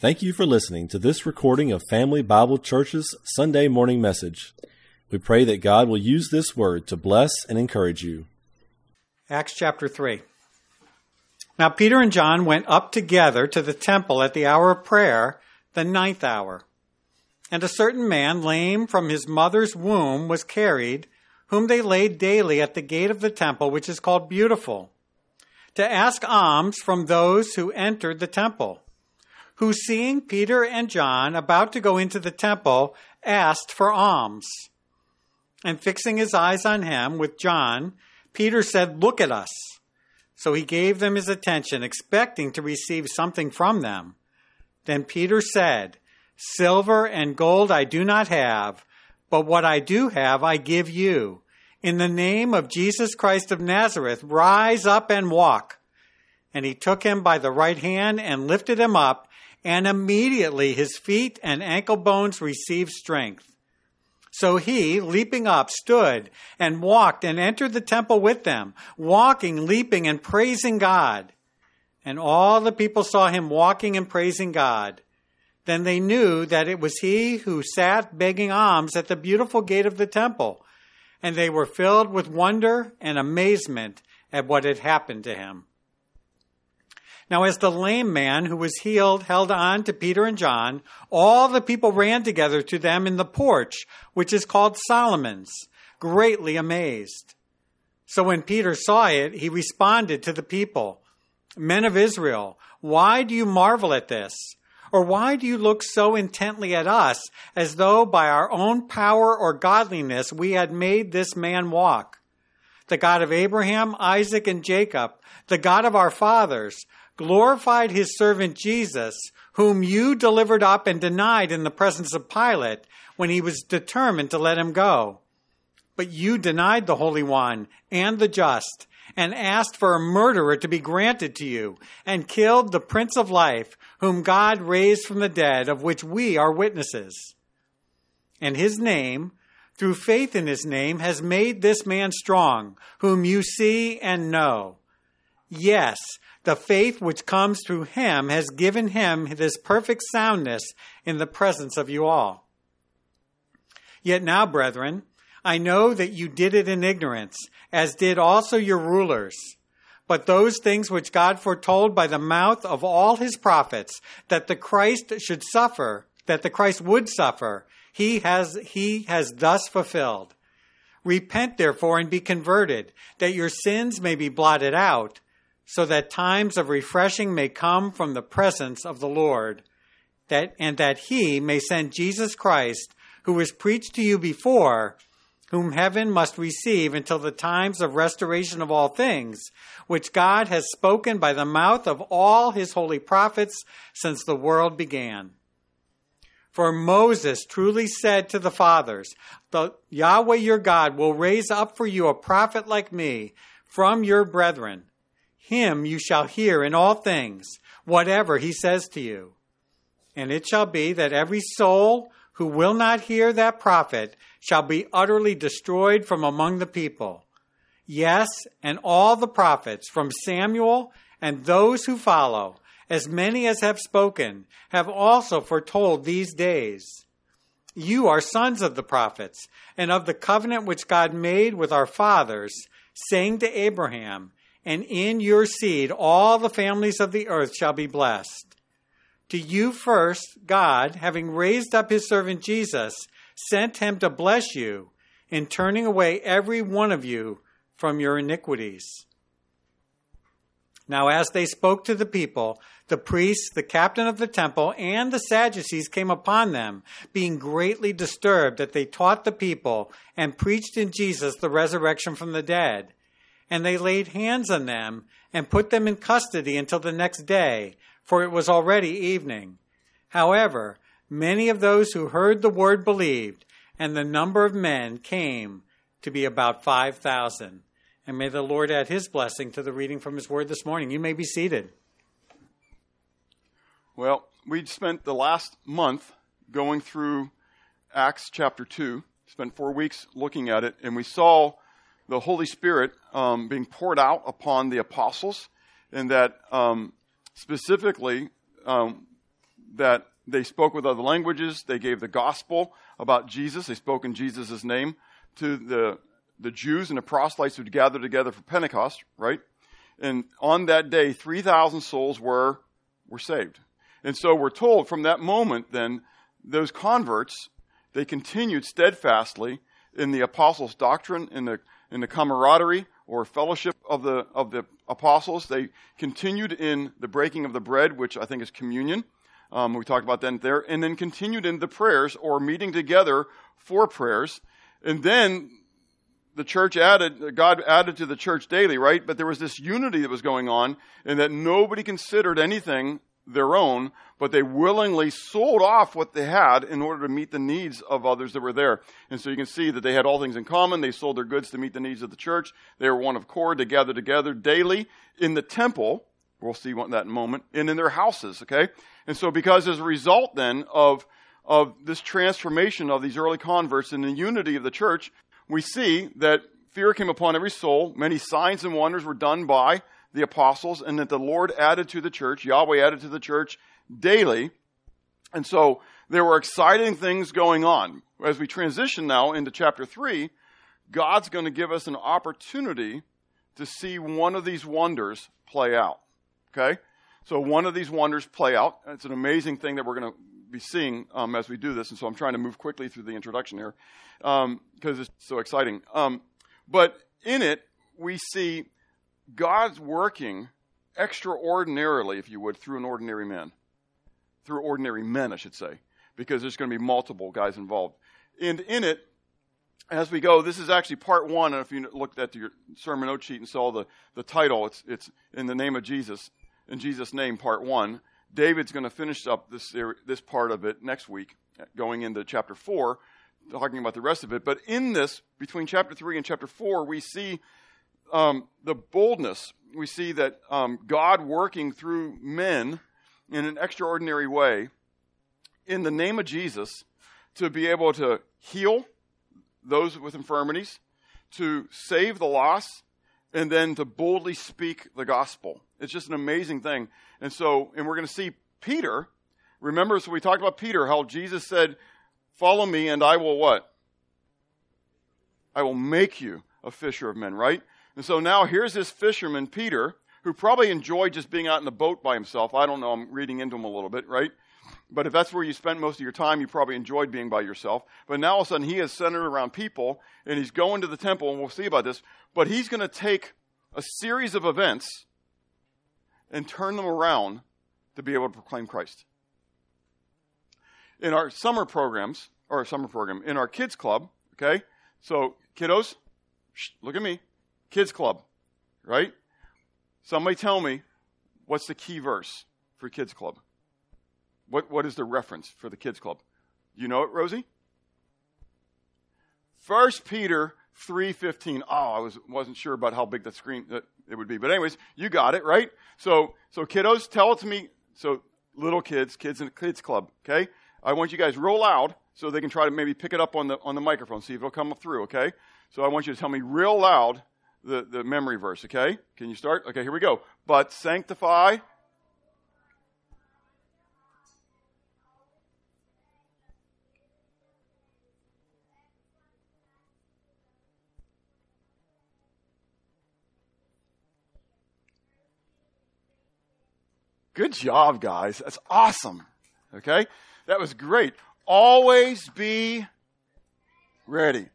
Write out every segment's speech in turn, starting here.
Thank you for listening to this recording of Family Bible Church's Sunday morning message. We pray that God will use this word to bless and encourage you. Acts chapter 3. Now Peter and John went up together to the temple at the hour of prayer, the ninth hour. And a certain man, lame from his mother's womb, was carried, whom they laid daily at the gate of the temple, which is called Beautiful, to ask alms from those who entered the temple who, seeing Peter and John about to go into the temple, asked for alms. And fixing his eyes on him with John, Peter said, Look at us. So he gave them his attention, expecting to receive something from them. Then Peter said, Silver and gold I do not have, but what I do have I give you. In the name of Jesus Christ of Nazareth, rise up and walk. And he took him by the right hand and lifted him up and immediately his feet and ankle bones received strength. So he, leaping up, stood and walked and entered the temple with them, walking, leaping, and praising God. And all the people saw him walking and praising God. Then they knew that it was he who sat begging alms at the beautiful gate of the temple, and they were filled with wonder and amazement at what had happened to him. Now, as the lame man who was healed held on to Peter and John, all the people ran together to them in the porch, which is called Solomon's, greatly amazed. So when Peter saw it, he responded to the people, Men of Israel, why do you marvel at this? Or why do you look so intently at us as though by our own power or godliness we had made this man walk? The God of Abraham, Isaac, and Jacob, the God of our fathers, glorified his servant Jesus, whom you delivered up and denied in the presence of Pilate when he was determined to let him go. But you denied the Holy One and the just, and asked for a murderer to be granted to you, and killed the Prince of Life, whom God raised from the dead, of which we are witnesses. And his name, through faith in his name, has made this man strong, whom you see and know. Yes, the faith which comes through him has given him this perfect soundness in the presence of you all. Yet now, brethren, I know that you did it in ignorance, as did also your rulers. But those things which God foretold by the mouth of all his prophets, that the Christ should suffer, that the Christ would suffer, he has, he has thus fulfilled. Repent therefore and be converted, that your sins may be blotted out so that times of refreshing may come from the presence of the Lord, that, and that he may send Jesus Christ, who was preached to you before, whom heaven must receive until the times of restoration of all things, which God has spoken by the mouth of all his holy prophets since the world began. For Moses truly said to the fathers, the Yahweh your God will raise up for you a prophet like me from your brethren him you shall hear in all things, whatever he says to you. And it shall be that every soul who will not hear that prophet shall be utterly destroyed from among the people. Yes, and all the prophets from Samuel and those who follow, as many as have spoken, have also foretold these days. You are sons of the prophets, and of the covenant which God made with our fathers, saying to Abraham, and in your seed all the families of the earth shall be blessed. To you first, God, having raised up his servant Jesus, sent him to bless you in turning away every one of you from your iniquities. Now, as they spoke to the people, the priests, the captain of the temple, and the Sadducees came upon them, being greatly disturbed that they taught the people and preached in Jesus the resurrection from the dead and they laid hands on them and put them in custody until the next day, for it was already evening. However, many of those who heard the word believed, and the number of men came to be about 5,000. And may the Lord add his blessing to the reading from his word this morning. You may be seated. Well, we spent the last month going through Acts chapter 2, spent four weeks looking at it, and we saw the Holy Spirit um, being poured out upon the apostles, and that um, specifically um, that they spoke with other languages. They gave the gospel about Jesus. They spoke in Jesus' name to the, the Jews and the proselytes who gathered together for Pentecost, right? And on that day, 3,000 souls were, were saved. And so we're told from that moment then, those converts, they continued steadfastly in the apostles' doctrine, in the, in the camaraderie or fellowship of the, of the apostles. They continued in the breaking of the bread, which I think is communion. Um, we talked about that there, and then continued in the prayers or meeting together for prayers. And then the church added, God added to the church daily, right? But there was this unity that was going on, and that nobody considered anything their own, but they willingly sold off what they had in order to meet the needs of others that were there. And so you can see that they had all things in common. They sold their goods to meet the needs of the church. They were one of accord. They gathered together daily in the temple. We'll see that in a moment. And in their houses, okay? And so because as a result then of, of this transformation of these early converts and the unity of the church, we see that fear came upon every soul. Many signs and wonders were done by the apostles and that the Lord added to the church, Yahweh added to the church daily. And so there were exciting things going on. As we transition now into chapter 3, God's going to give us an opportunity to see one of these wonders play out. Okay? So one of these wonders play out. It's an amazing thing that we're going to be seeing um, as we do this. And so I'm trying to move quickly through the introduction here because um, it's so exciting. Um, but in it, we see God's working extraordinarily, if you would, through an ordinary man. Through ordinary men, I should say, because there's going to be multiple guys involved. And in it, as we go, this is actually part one. And if you looked at your sermon note sheet and saw the, the title, it's, it's in the name of Jesus, in Jesus' name, part one. David's going to finish up this, this part of it next week, going into chapter four, talking about the rest of it. But in this, between chapter three and chapter four, we see um, the boldness. We see that um, God working through men in an extraordinary way in the name of Jesus to be able to heal those with infirmities, to save the lost, and then to boldly speak the gospel. It's just an amazing thing. And so, and we're going to see Peter. Remember, so we talked about Peter, how Jesus said, Follow me, and I will what? I will make you a fisher of men, right? And so now here's this fisherman, Peter, who probably enjoyed just being out in the boat by himself. I don't know, I'm reading into him a little bit, right? But if that's where you spent most of your time, you probably enjoyed being by yourself. But now all of a sudden he is centered around people and he's going to the temple, and we'll see about this. But he's going to take a series of events and turn them around to be able to proclaim Christ. In our summer programs, or summer program, in our kids club, okay? So, kiddos, shh, look at me kids club, right? Somebody tell me what's the key verse for kids club? What, what is the reference for the kids club? You know it, Rosie? First Peter 3:15. Oh, I was wasn't sure about how big the screen that it would be. But anyways, you got it, right? So so kiddos, tell it to me. So little kids, kids in the kids club, okay? I want you guys real loud so they can try to maybe pick it up on the on the microphone, see if it'll come through, okay? So I want you to tell me real loud the, the memory verse, okay? Can you start? Okay, here we go. But sanctify. Good job, guys. That's awesome. Okay? That was great. Always be ready.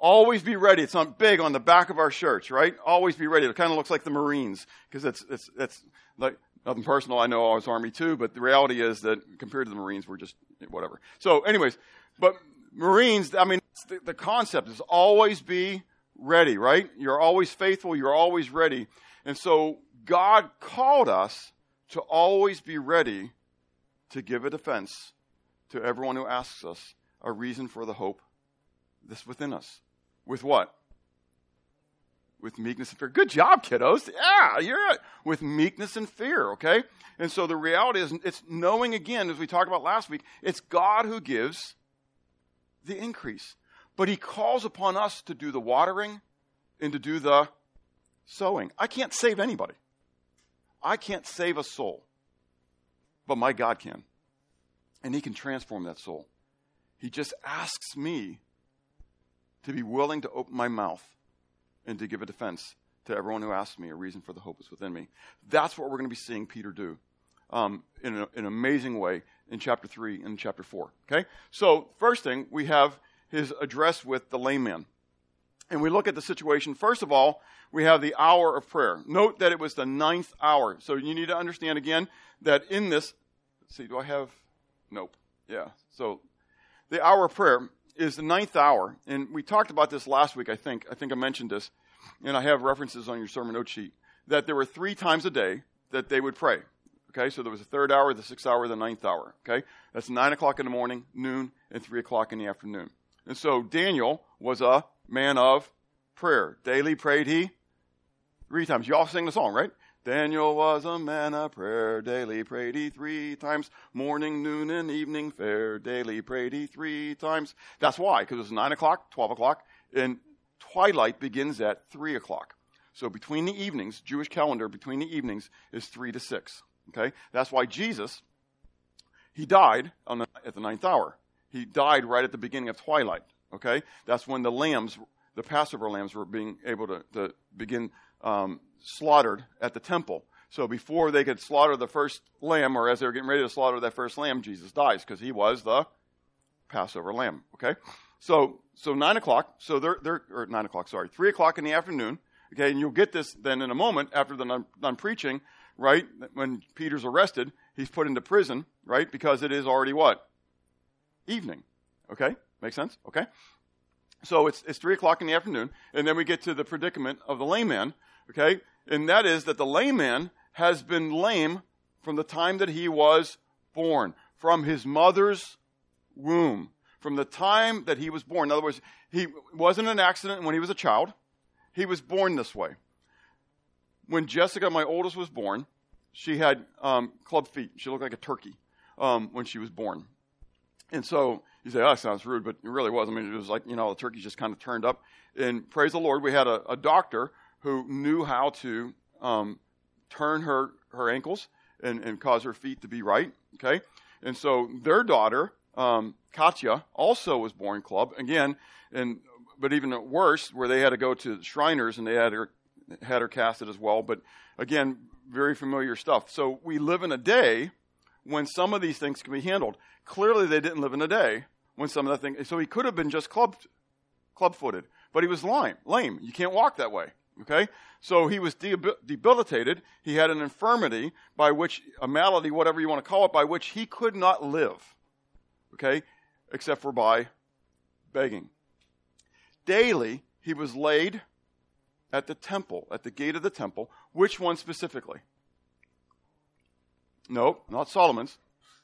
Always be ready. It's on big on the back of our shirts, right? Always be ready. It kind of looks like the Marines because it's, it's, it's like nothing personal. I know I was Army too, but the reality is that compared to the Marines, we're just whatever. So anyways, but Marines, I mean, the, the concept is always be ready, right? You're always faithful. You're always ready. And so God called us to always be ready to give a defense to everyone who asks us a reason for the hope that's within us. With what? With meekness and fear. Good job, kiddos. Yeah, you're right. With meekness and fear, okay? And so the reality is, it's knowing again, as we talked about last week, it's God who gives the increase. But He calls upon us to do the watering and to do the sowing. I can't save anybody. I can't save a soul. But my God can. and he can transform that soul. He just asks me to be willing to open my mouth and to give a defense to everyone who asks me a reason for the hope that's within me. That's what we're going to be seeing Peter do um, in, a, in an amazing way in chapter 3 and chapter 4. Okay? So, first thing, we have his address with the lame man. And we look at the situation. First of all, we have the hour of prayer. Note that it was the ninth hour. So you need to understand again that in this, see, do I have? Nope. Yeah. So the hour of prayer is the ninth hour. And we talked about this last week, I think. I think I mentioned this. And I have references on your sermon note sheet that there were three times a day that they would pray. Okay, so there was the third hour, the sixth hour, the ninth hour. Okay, that's nine o'clock in the morning, noon, and three o'clock in the afternoon. And so Daniel was a man of prayer. Daily prayed he three times. You all sing the song, right? Daniel was a man of prayer. Daily prayed he three times. Morning, noon, and evening fair. Daily prayed he three times. That's why, because it was nine o'clock, twelve o'clock, and twilight begins at three o'clock. So between the evenings, Jewish calendar between the evenings is three to six. Okay, that's why Jesus, he died the, at the ninth hour. He died right at the beginning of twilight. Okay, that's when the lambs, the Passover lambs, were being able to, to begin um, slaughtered at the temple. So before they could slaughter the first lamb, or as they were getting ready to slaughter that first lamb, Jesus dies because he was the Passover lamb. Okay, so so nine o'clock. So they're they're or nine o'clock. Sorry, three o'clock in the afternoon. Okay, and you'll get this then in a moment after the done preaching right? When Peter's arrested, he's put into prison, right? Because it is already what? Evening. Okay? Make sense? Okay? So it's, it's 3 o'clock in the afternoon, and then we get to the predicament of the lame man, okay? And that is that the lame man has been lame from the time that he was born, from his mother's womb, from the time that he was born. In other words, he wasn't an accident when he was a child. He was born this way when Jessica, my oldest, was born, she had um, club feet. She looked like a turkey um, when she was born. And so you say, oh, that sounds rude, but it really was. I mean, it was like, you know, the turkey just kind of turned up. And praise the Lord, we had a, a doctor who knew how to um, turn her, her ankles and, and cause her feet to be right. Okay. And so their daughter, um, Katya, also was born club. Again, and but even worse, where they had to go to Shriners and they had her had her casted as well. But again, very familiar stuff. So we live in a day when some of these things can be handled. Clearly, they didn't live in a day when some of the things. So he could have been just club club footed, but he was lame. Lame. You can't walk that way. Okay, so he was debilitated. He had an infirmity by which a malady, whatever you want to call it, by which he could not live. Okay, except for by begging. Daily, he was laid at the temple, at the gate of the temple. Which one specifically? No, not Solomon's.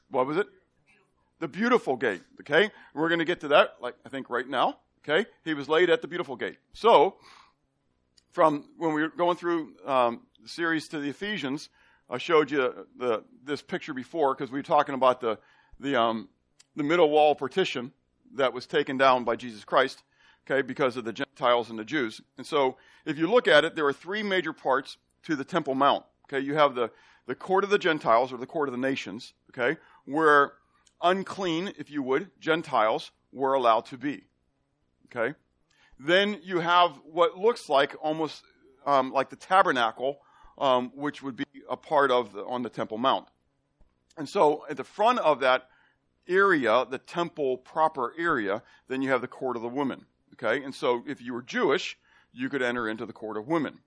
What was it? The beautiful gate. Okay? We're going to get to that, like, I think right now. Okay? He was laid at the beautiful gate. So, from when we were going through um, the series to the Ephesians, I showed you the, this picture before because we were talking about the, the, um, the middle wall partition that was taken down by Jesus Christ okay, because of the Gentiles and the Jews. And so if you look at it, there are three major parts to the Temple Mount. Okay, you have the, the court of the Gentiles or the court of the nations, okay, where unclean, if you would, Gentiles were allowed to be. Okay? Then you have what looks like almost um, like the tabernacle, um, which would be a part of the, on the Temple Mount. And so at the front of that area, the temple proper area, then you have the court of the women. Okay, and so if you were Jewish, you could enter into the court of women.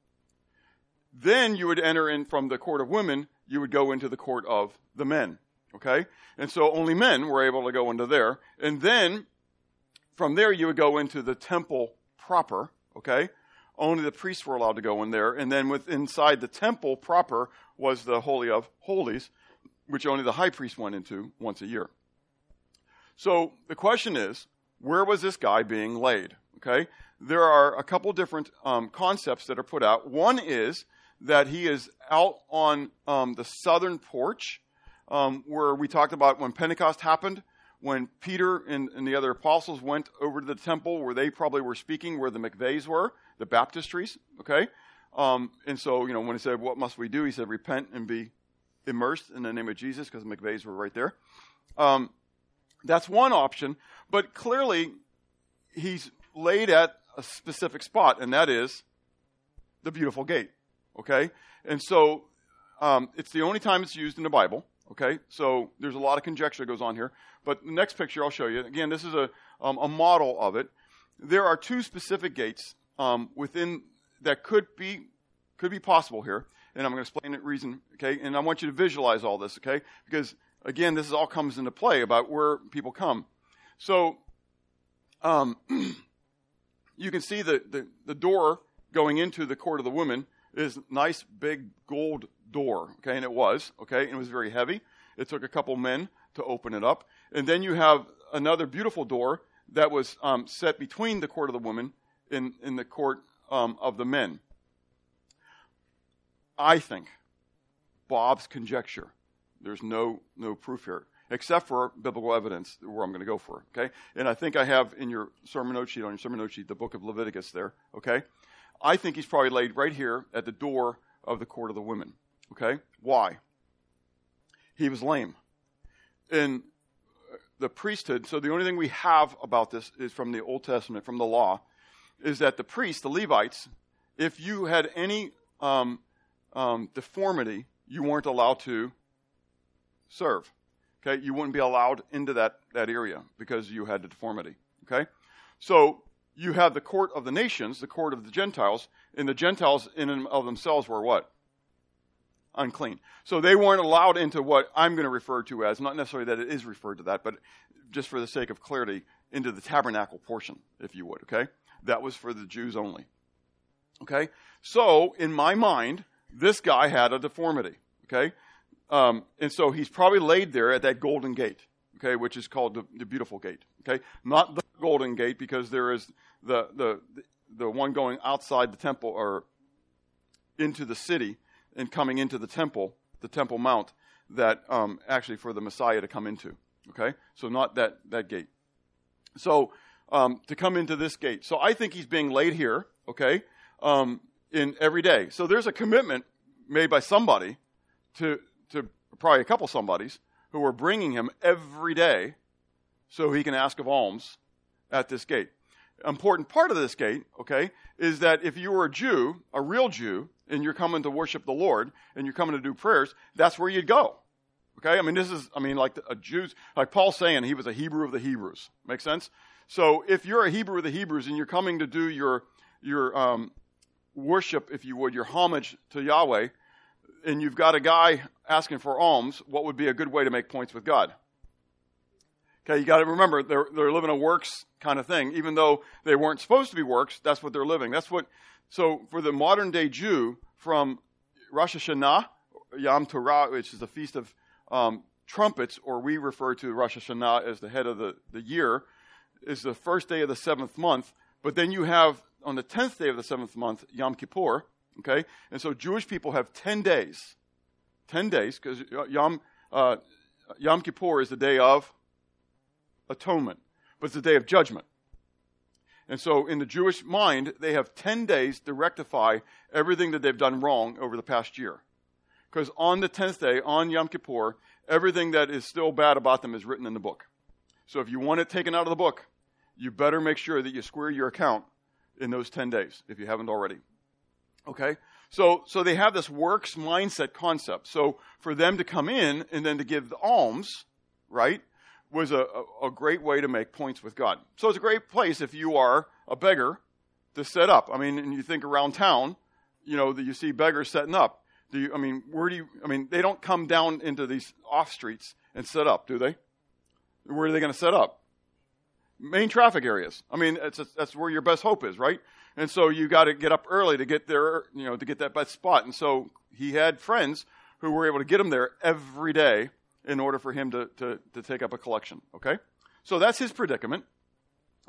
Then you would enter in from the court of women, you would go into the court of the men. Okay? And so only men were able to go into there. And then from there you would go into the temple proper. Okay? Only the priests were allowed to go in there. And then with inside the temple proper was the Holy of Holies, which only the high priest went into once a year. So the question is, where was this guy being laid? Okay, there are a couple different um, concepts that are put out. One is that he is out on um, the southern porch, um, where we talked about when Pentecost happened, when Peter and, and, the other apostles went over to the temple where they probably were speaking, where the mikvahs were, the baptistries. Okay, um, and so you know when he said, "What must we do?" He said, "Repent and be immersed in the name of Jesus," because the mikvahs were right there. Um, That's one option, but clearly he's laid at a specific spot, and that is the beautiful gate. Okay? And so um, it's the only time it's used in the Bible. Okay? So there's a lot of conjecture that goes on here. But the next picture I'll show you. Again, this is a, um, a model of it. There are two specific gates um, within that could be could be possible here, and I'm going to explain the reason. Okay, and I want you to visualize all this. Okay, because again, this is all comes into play about where people come. So, um, you can see the, the the door going into the court of the women is nice big gold door. Okay, and it was okay, and it was very heavy. It took a couple men to open it up, and then you have another beautiful door that was um, set between the court of the women in in the court um, of the men. I think Bob's conjecture. There's no no proof here except for biblical evidence where I'm going to go for. Okay, and I think I have in your sermon note sheet on your sermon note sheet the book of Leviticus there. Okay, I think he's probably laid right here at the door of the court of the women. Okay, why? He was lame. In the priesthood, so the only thing we have about this is from the Old Testament, from the law, is that the priests, the Levites, if you had any um, um, deformity, you weren't allowed to serve. Okay, you wouldn't be allowed into that, that area because you had the deformity. Okay, so you have the court of the nations, the court of the Gentiles, and the Gentiles in and of themselves were what? Unclean. So they weren't allowed into what I'm going to refer to as, not necessarily that it is referred to that, but just for the sake of clarity, into the tabernacle portion, if you would. Okay, that was for the Jews only. Okay, so in my mind, this guy had a deformity. Okay, um, and so he's probably laid there at that golden gate. Okay, which is called the, the beautiful gate. Okay, not the golden gate because there is the the the one going outside the temple or into the city and coming into the temple, the Temple Mount, that um, actually for the Messiah to come into. Okay, so not that that gate. So um, to come into this gate. So I think he's being laid here. Okay, um, in every day. So there's a commitment made by somebody to, to probably a couple somebodies who are bringing him every day so he can ask of alms at this gate. Important part of this gate, okay, is that if you were a Jew, a real Jew, and you're coming to worship the Lord and you're coming to do prayers, that's where you'd go. Okay? I mean, this is, I mean, like a Jews, like Paul saying he was a Hebrew of the Hebrews. Make sense? So if you're a Hebrew of the Hebrews and you're coming to do your, your, um, worship, if you would, your homage to Yahweh, and you've got a guy asking for alms, what would be a good way to make points with God? Okay, you got to remember they're they're living a works kind of thing, even though they weren't supposed to be works. That's what they're living. That's what. So for the modern day Jew, from Rosh Hashanah, Yom Teruah, which is the feast of um, trumpets, or we refer to Rosh Hashanah as the head of the, the year, is the first day of the seventh month. But then you have on the 10th day of the seventh month, Yom Kippur, okay? And so Jewish people have 10 days, 10 days, because Yom, uh, Yom Kippur is the day of atonement, but it's the day of judgment. And so in the Jewish mind, they have 10 days to rectify everything that they've done wrong over the past year. Because on the 10th day, on Yom Kippur, everything that is still bad about them is written in the book. So if you want it taken out of the book, you better make sure that you square your account in those 10 days if you haven't already. Okay? So, so they have this works mindset concept. So for them to come in and then to give the alms, right, was a, a, great way to make points with God. So it's a great place if you are a beggar to set up. I mean, and you think around town, you know, that you see beggars setting up. Do you, I mean, where do you, I mean, they don't come down into these off streets and set up, do they? Where are they going to set up? main traffic areas. I mean, it's, that's where your best hope is, right? And so you got to get up early to get there, you know, to get that best spot. And so he had friends who were able to get him there every day in order for him to, to, to take up a collection, okay? So that's his predicament,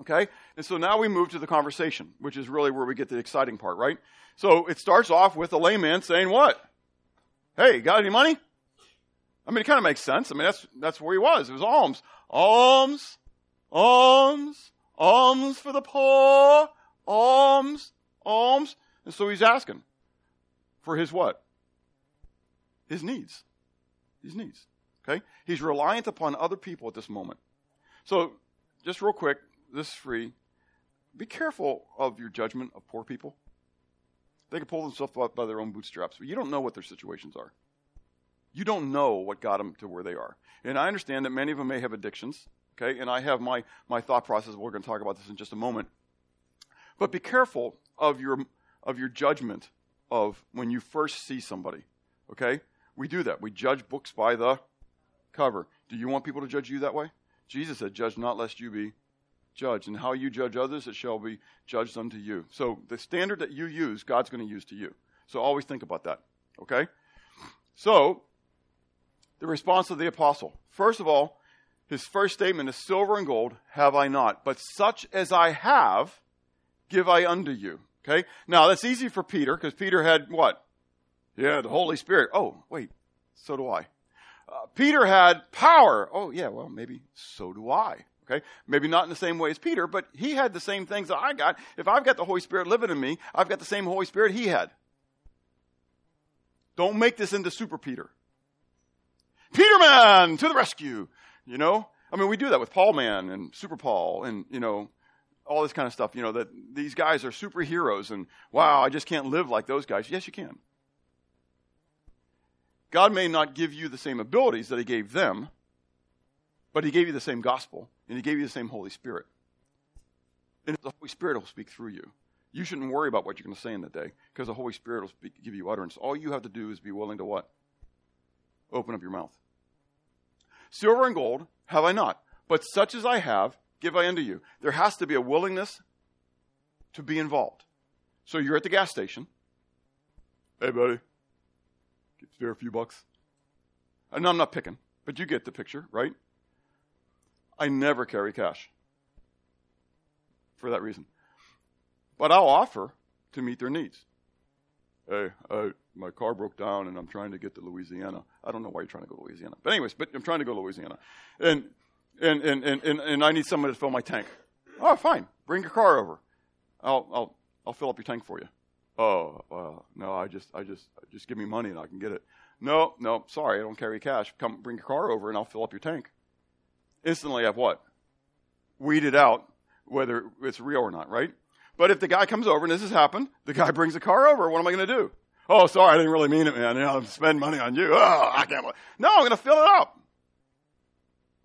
okay? And so now we move to the conversation, which is really where we get the exciting part, right? So it starts off with a layman saying what? Hey, got any money? I mean, it kind of makes sense. I mean, that's, that's where he was. It was alms. Alms alms, alms for the poor, alms, alms. And so he's asking for his what? His needs. His needs. Okay? He's reliant upon other people at this moment. So, just real quick, this is free. Be careful of your judgment of poor people. They can pull themselves up by their own bootstraps, but you don't know what their situations are. You don't know what got them to where they are. And I understand that many of them may have addictions, okay? And I have my, my thought process. We're going to talk about this in just a moment. But be careful of your, of your judgment of when you first see somebody, okay? We do that. We judge books by the cover. Do you want people to judge you that way? Jesus said, Judge not lest you be judged. And how you judge others, it shall be judged unto you. So the standard that you use, God's going to use to you. So always think about that, okay? So, the response of the apostle. First of all, his first statement is Silver and gold have I not, but such as I have, give I unto you. Okay? Now, that's easy for Peter, because Peter had what? Yeah, the Holy Spirit. Oh, wait, so do I. Uh, Peter had power. Oh, yeah, well, maybe so do I. Okay? Maybe not in the same way as Peter, but he had the same things that I got. If I've got the Holy Spirit living in me, I've got the same Holy Spirit he had. Don't make this into Super Peter. Peterman to the rescue. You know? I mean, we do that with Paul Man and Super Paul and, you know, all this kind of stuff, you know, that these guys are superheroes and wow, I just can't live like those guys. Yes, you can. God may not give you the same abilities that He gave them, but He gave you the same gospel and He gave you the same Holy Spirit. And the Holy Spirit will speak through you. You shouldn't worry about what you're going to say in the day because the Holy Spirit will speak, give you utterance. All you have to do is be willing to what? Open up your mouth. Silver and gold have I not, but such as I have, give I unto you. There has to be a willingness to be involved. So you're at the gas station. Hey, buddy, spare a few bucks. And I'm not picking, but you get the picture, right? I never carry cash for that reason. But I'll offer to meet their needs. Hey, uh, my car broke down and I'm trying to get to Louisiana. I don't know why you're trying to go to Louisiana. But anyways, but I'm trying to go to Louisiana. And and and and, and, and I need someone to fill my tank. Oh, fine. Bring your car over. I'll I'll I'll fill up your tank for you. Oh, uh, no, I just I just just give me money and I can get it. No, no, sorry, I don't carry cash. Come bring your car over and I'll fill up your tank. Instantly I've what? Weeded out whether it's real or not, right? But if the guy comes over and this has happened, the guy brings the car over, what am I going to do? Oh, sorry, I didn't really mean it, man. You know, I'm spending money on you. Oh, I can't. No, I'm going to fill it up.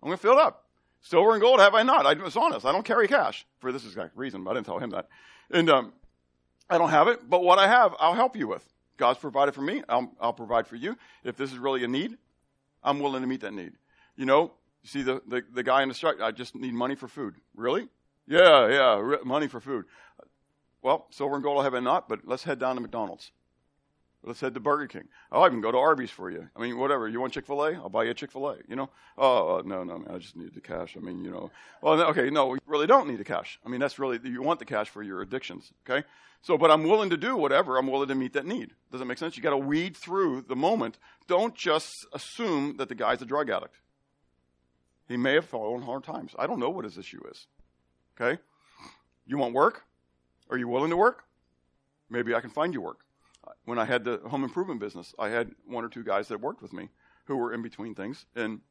I'm going to fill it up. Silver and gold have I not. I was honest. I don't carry cash for this exact reason, but I didn't tell him that. And um, I don't have it, but what I have, I'll help you with. God's provided for me. I'll, I'll provide for you. If this is really a need, I'm willing to meet that need. You know, you see the, the, the guy in the strike, I just need money for food. Really? Yeah, yeah, money for food. Well, silver and gold I have not, but let's head down to McDonald's. Let's head to Burger King. Oh, I can go to Arby's for you. I mean, whatever. You want Chick Fil A? I'll buy you a Chick Fil A. You know? Oh uh, no, no, man. I just need the cash. I mean, you know. Well, okay, no, we really don't need the cash. I mean, that's really you want the cash for your addictions. Okay. So, but I'm willing to do whatever. I'm willing to meet that need. Does that make sense? You got to weed through the moment. Don't just assume that the guy's a drug addict. He may have fallen hard times. I don't know what his issue is. Okay. You want work? Are you willing to work? Maybe I can find you work. When I had the home improvement business, I had one or two guys that worked with me who were in between things. And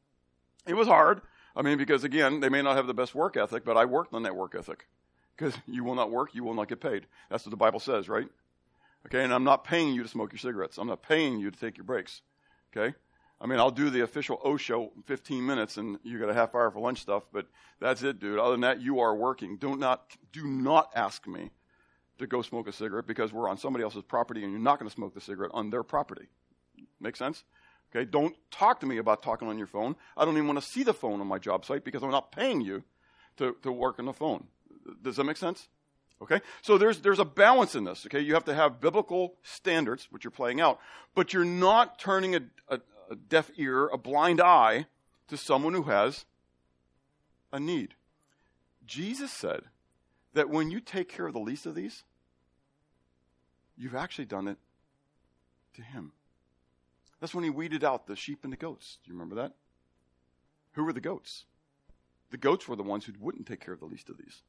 it was hard. I mean, because again, they may not have the best work ethic, but I worked on that work ethic. Because you will not work, you will not get paid. That's what the Bible says, right? Okay, and I'm not paying you to smoke your cigarettes. I'm not paying you to take your breaks. Okay? I mean, I'll do the official OSHA 15 minutes and you got a half hour for lunch stuff, but that's it, dude. Other than that, you are working. Do not, do not ask me to go smoke a cigarette because we're on somebody else's property and you're not going to smoke the cigarette on their property. Make sense? Okay, don't talk to me about talking on your phone. I don't even want to see the phone on my job site because I'm not paying you to, to work on the phone. Does that make sense? Okay? So there's, there's a balance in this, okay? You have to have biblical standards, which you're playing out, but you're not turning a, a, a deaf ear, a blind eye to someone who has a need. Jesus said, that when you take care of the least of these, you've actually done it to him. That's when he weeded out the sheep and the goats. Do you remember that? Who were the goats? The goats were the ones who wouldn't take care of the least of these.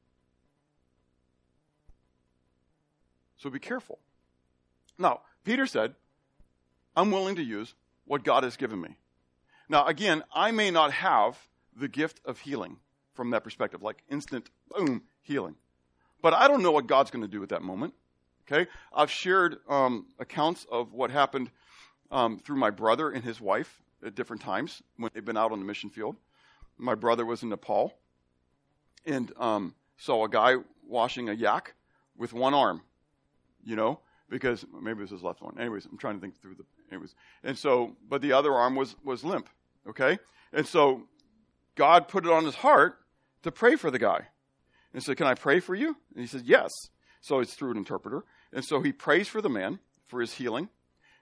So be careful. Now, Peter said, I'm willing to use what God has given me. Now, again, I may not have the gift of healing from that perspective, like instant, boom, healing. But I don't know what God's going to do at that moment. Okay? I've shared um, accounts of what happened um, through my brother and his wife at different times when they've been out on the mission field. My brother was in Nepal and um, saw a guy washing a yak with one arm, you know, because maybe it was his left one. Anyways, I'm trying to think through the. Anyways, and so, but the other arm was was limp. Okay, and so God put it on his heart to pray for the guy, and said, "Can I pray for you?" And he said, "Yes." So it's through an interpreter, and so he prays for the man for his healing,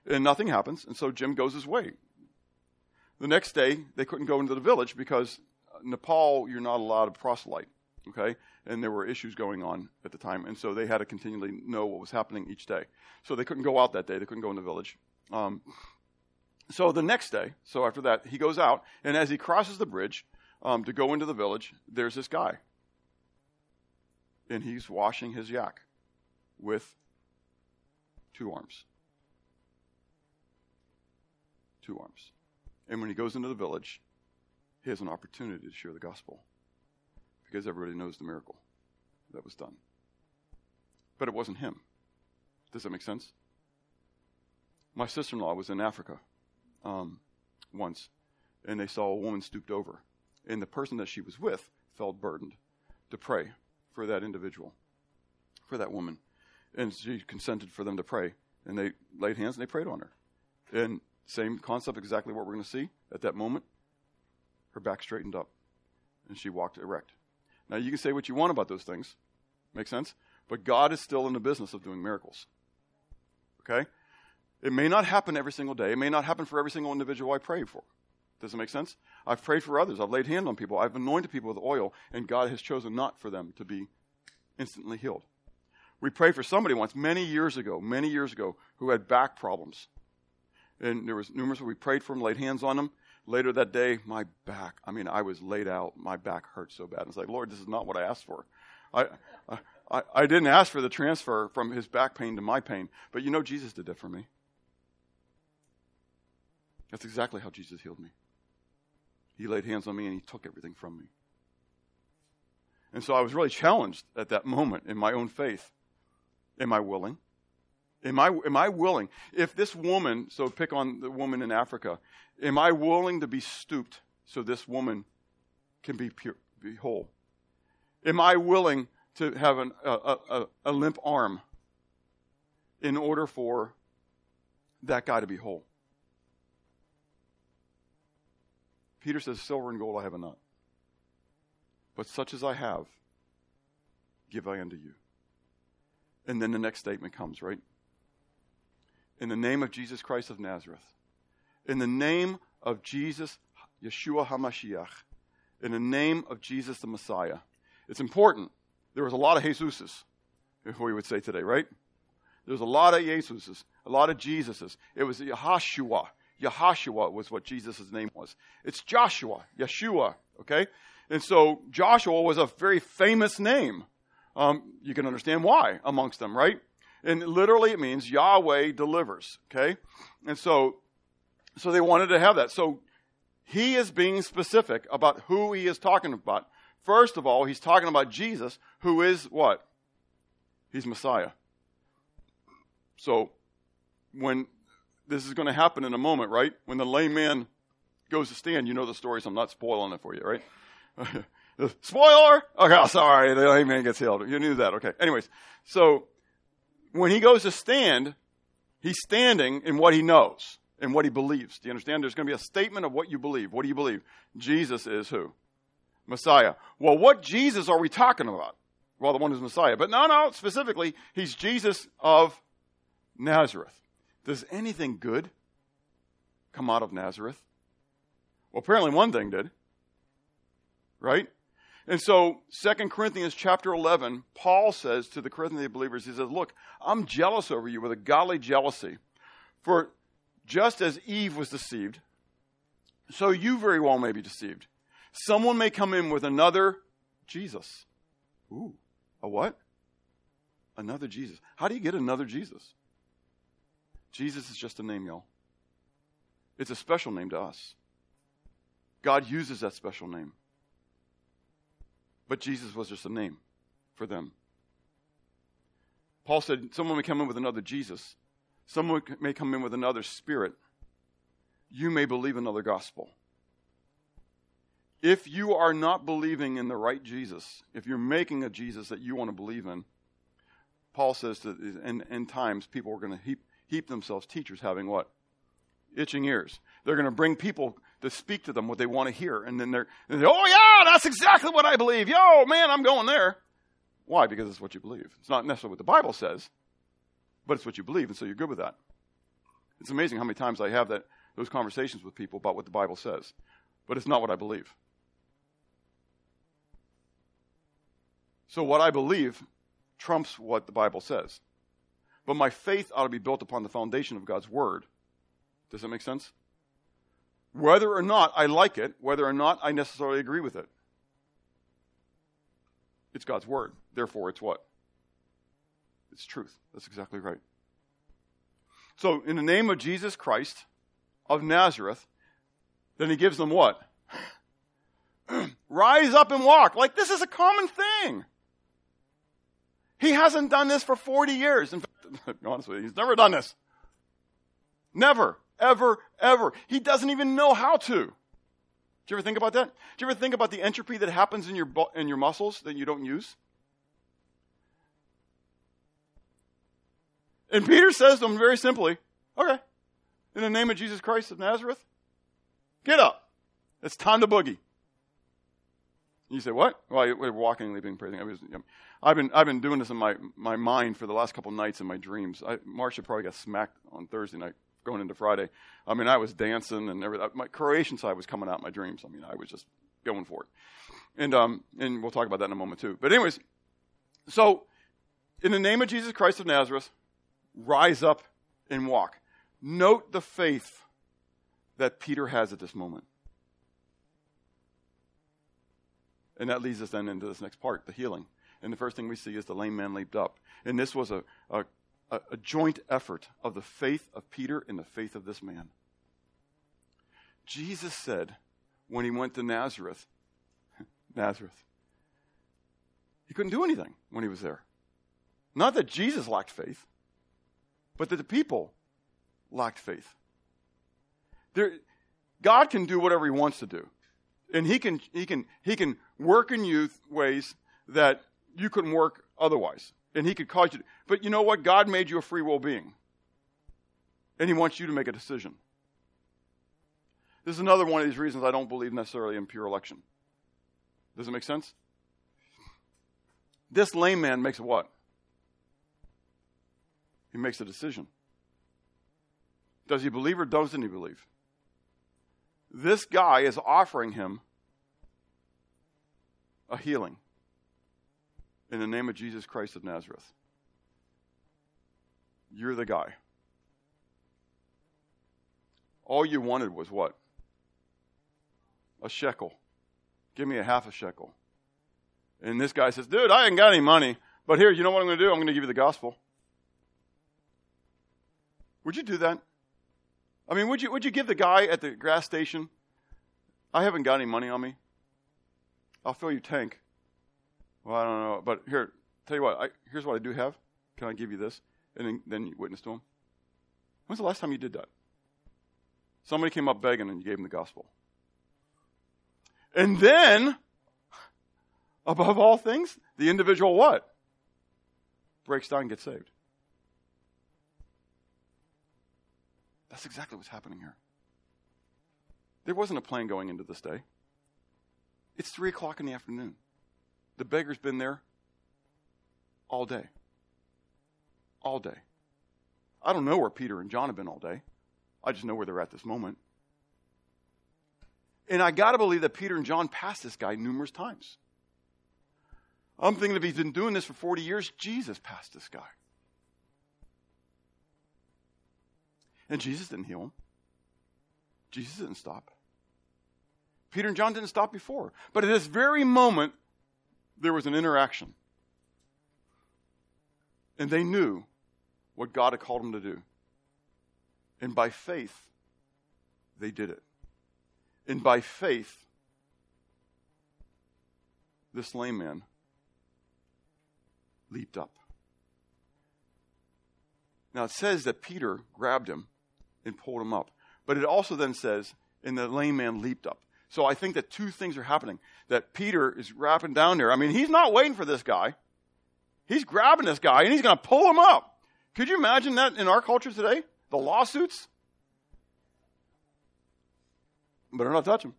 and nothing happens, and so Jim goes his way. The next day, they couldn't go into the village because Nepal, you're not allowed to proselyte. Okay, and there were issues going on at the time, and so they had to continually know what was happening each day. So they couldn't go out that day; they couldn't go in the village. Um, so the next day, so after that, he goes out, and as he crosses the bridge um, to go into the village, there's this guy, and he's washing his yak with two arms. Two arms. And when he goes into the village, he has an opportunity to share the gospel because everybody knows the miracle that was done. But it wasn't him. Does that make sense? My sister in law was in Africa um, once, and they saw a woman stooped over. And the person that she was with felt burdened to pray for that individual, for that woman. And she consented for them to pray. And they laid hands and they prayed on her. And same concept, exactly what we're going to see at that moment. Her back straightened up and she walked erect. Now, you can say what you want about those things. Make sense? But God is still in the business of doing miracles. Okay? It may not happen every single day. It may not happen for every single individual I pray for. Does it make sense? I've prayed for others. I've laid hands on people. I've anointed people with oil, and God has chosen not for them to be instantly healed. We prayed for somebody once, many years ago, many years ago, who had back problems. And there was numerous, we prayed for them, laid hands on them. Later that day, my back, I mean, I was laid out. My back hurt so bad. It's like, Lord, this is not what I asked for. I, I, I didn't ask for the transfer from his back pain to my pain. But you know, Jesus did that for me. That's exactly how Jesus healed me. He laid hands on me and he took everything from me. And so I was really challenged at that moment in my own faith. Am I willing? Am I, am I willing? If this woman, so pick on the woman in Africa, am I willing to be stooped so this woman can be, pure, be whole? Am I willing to have an, a, a, a limp arm in order for that guy to be whole? Peter says, Silver and gold I have not. But such as I have, give I unto you. And then the next statement comes, right? in the name of Jesus Christ of Nazareth, in the name of Jesus, Yeshua HaMashiach, in the name of Jesus the Messiah. It's important. There was a lot of Jesuses, if we would say today, right? There's a lot of Jesuses, a lot of Jesuses. It was Yahashua. Yahashua was what Jesus' name was. It's Joshua, Yeshua, okay? And so Joshua was a very famous name. Um, you can understand why amongst them, right? And literally it means Yahweh delivers. Okay? And so, so they wanted to have that. So he is being specific about who he is talking about. First of all, he's talking about Jesus, who is what? He's Messiah. So when this is going to happen in a moment, right? When the lame man goes to stand, you know the story, so I'm not spoiling it for you, right? Spoiler! Okay, sorry, the lame man gets healed. You knew that, okay. Anyways, so when he goes to stand, he's standing in what he knows and what he believes. Do you understand? There's going to be a statement of what you believe. What do you believe? Jesus is who? Messiah. Well, what Jesus are we talking about? Well, the one who's Messiah. But no, no, specifically, he's Jesus of Nazareth. Does anything good come out of Nazareth? Well, apparently one thing did. Right? And so, 2 Corinthians chapter 11, Paul says to the Corinthian believers, he says, Look, I'm jealous over you with a godly jealousy. For just as Eve was deceived, so you very well may be deceived. Someone may come in with another Jesus. Ooh, a what? Another Jesus. How do you get another Jesus? Jesus is just a name, y'all. It's a special name to us. God uses that special name. But Jesus was just a name for them. Paul said, Someone may come in with another Jesus, someone may come in with another spirit. You may believe another gospel. If you are not believing in the right Jesus, if you're making a Jesus that you want to believe in, Paul says that in, in times people are going to heap, heap themselves teachers having what? Itching ears. They're going to bring people to speak to them what they want to hear. And then they're, and they're, oh yeah, that's exactly what I believe. Yo, man, I'm going there. Why? Because it's what you believe. It's not necessarily what the Bible says, but it's what you believe, and so you're good with that. It's amazing how many times I have that those conversations with people about what the Bible says, but it's not what I believe. So what I believe trumps what the Bible says. But my faith ought to be built upon the foundation of God's Word. Does that make sense? Whether or not I like it, whether or not I necessarily agree with it. It's God's Word. Therefore, it's what? It's truth. That's exactly right. So, in the name of Jesus Christ of Nazareth, then he gives them what? Rise up and walk. Like, this is a common thing. He hasn't done this for 40 years. In fact, honestly, he's never done this. Never, ever, ever. He doesn't even know how to. Do you ever think about that? Do you ever think about the entropy that happens in your, in your muscles that you don't use? And Peter says to him very simply, okay, in the name of Jesus Christ of Nazareth, get up. It's time to boogie. You say, what? Well, we're walking, leaping, praising. I was, I've been, I've been doing this in my, my mind for the last couple nights in my dreams. I, Marcia probably got smacked on Thursday night going into Friday. I mean, I was dancing and everything. My Croatian side was coming out in my dreams. I mean, I was just going for it. And, um, and we'll talk about that in a moment too. But anyways, so in the name of Jesus Christ of Nazareth, rise up and walk. Note the faith that Peter has at this moment. And that leads us then into this next part, the healing. And the first thing we see is the lame man leaped up. And this was a, a, a joint effort of the faith of Peter and the faith of this man. Jesus said when he went to Nazareth, Nazareth, he couldn't do anything when he was there. Not that Jesus lacked faith, but that the people lacked faith. There, God can do whatever he wants to do. And he can, he can, he can work in you ways that you couldn't work otherwise. And he could cause you to, but you know what? God made you a free will being. And he wants you to make a decision. This is another one of these reasons I don't believe necessarily in pure election. Does it make sense? This lame man makes what? He makes a decision. Does he believe or doesn't he believe? This guy is offering him a healing in the name of Jesus Christ of Nazareth. You're the guy. All you wanted was what? A shekel. Give me a half a shekel. And this guy says, Dude, I ain't got any money, but here, you know what I'm going to do? I'm going to give you the gospel. Would you do that? I mean, would you, would you give the guy at the gas station, I haven't got any money on me. I'll fill your tank. Well, I don't know. But here, tell you what, I, here's what I do have. Can I give you this? And then, then you witness to him. When's the last time you did that? Somebody came up begging and you gave him the gospel. And then, above all things, the individual what? Breaks down and gets saved. That's exactly what's happening here. There wasn't a plan going into this day. It's 3 o'clock in the afternoon. The beggar's been there all day. All day. I don't know where Peter and John have been all day. I just know where they're at this moment. And I got to believe that Peter and John passed this guy numerous times. I'm thinking if he's been doing this for 40 years, Jesus passed this guy. And Jesus didn't heal him. Jesus didn't stop. Peter and John didn't stop before. But at this very moment, there was an interaction. And they knew what God had called them to do. And by faith, they did it. And by faith, this lame man leaped up. Now it says that Peter grabbed him and pulled him up. But it also then says, and the lame man leaped up. So I think that two things are happening. That Peter is wrapping down there. I mean, he's not waiting for this guy. He's grabbing this guy and he's going to pull him up. Could you imagine that in our culture today? The lawsuits? Better not touch him.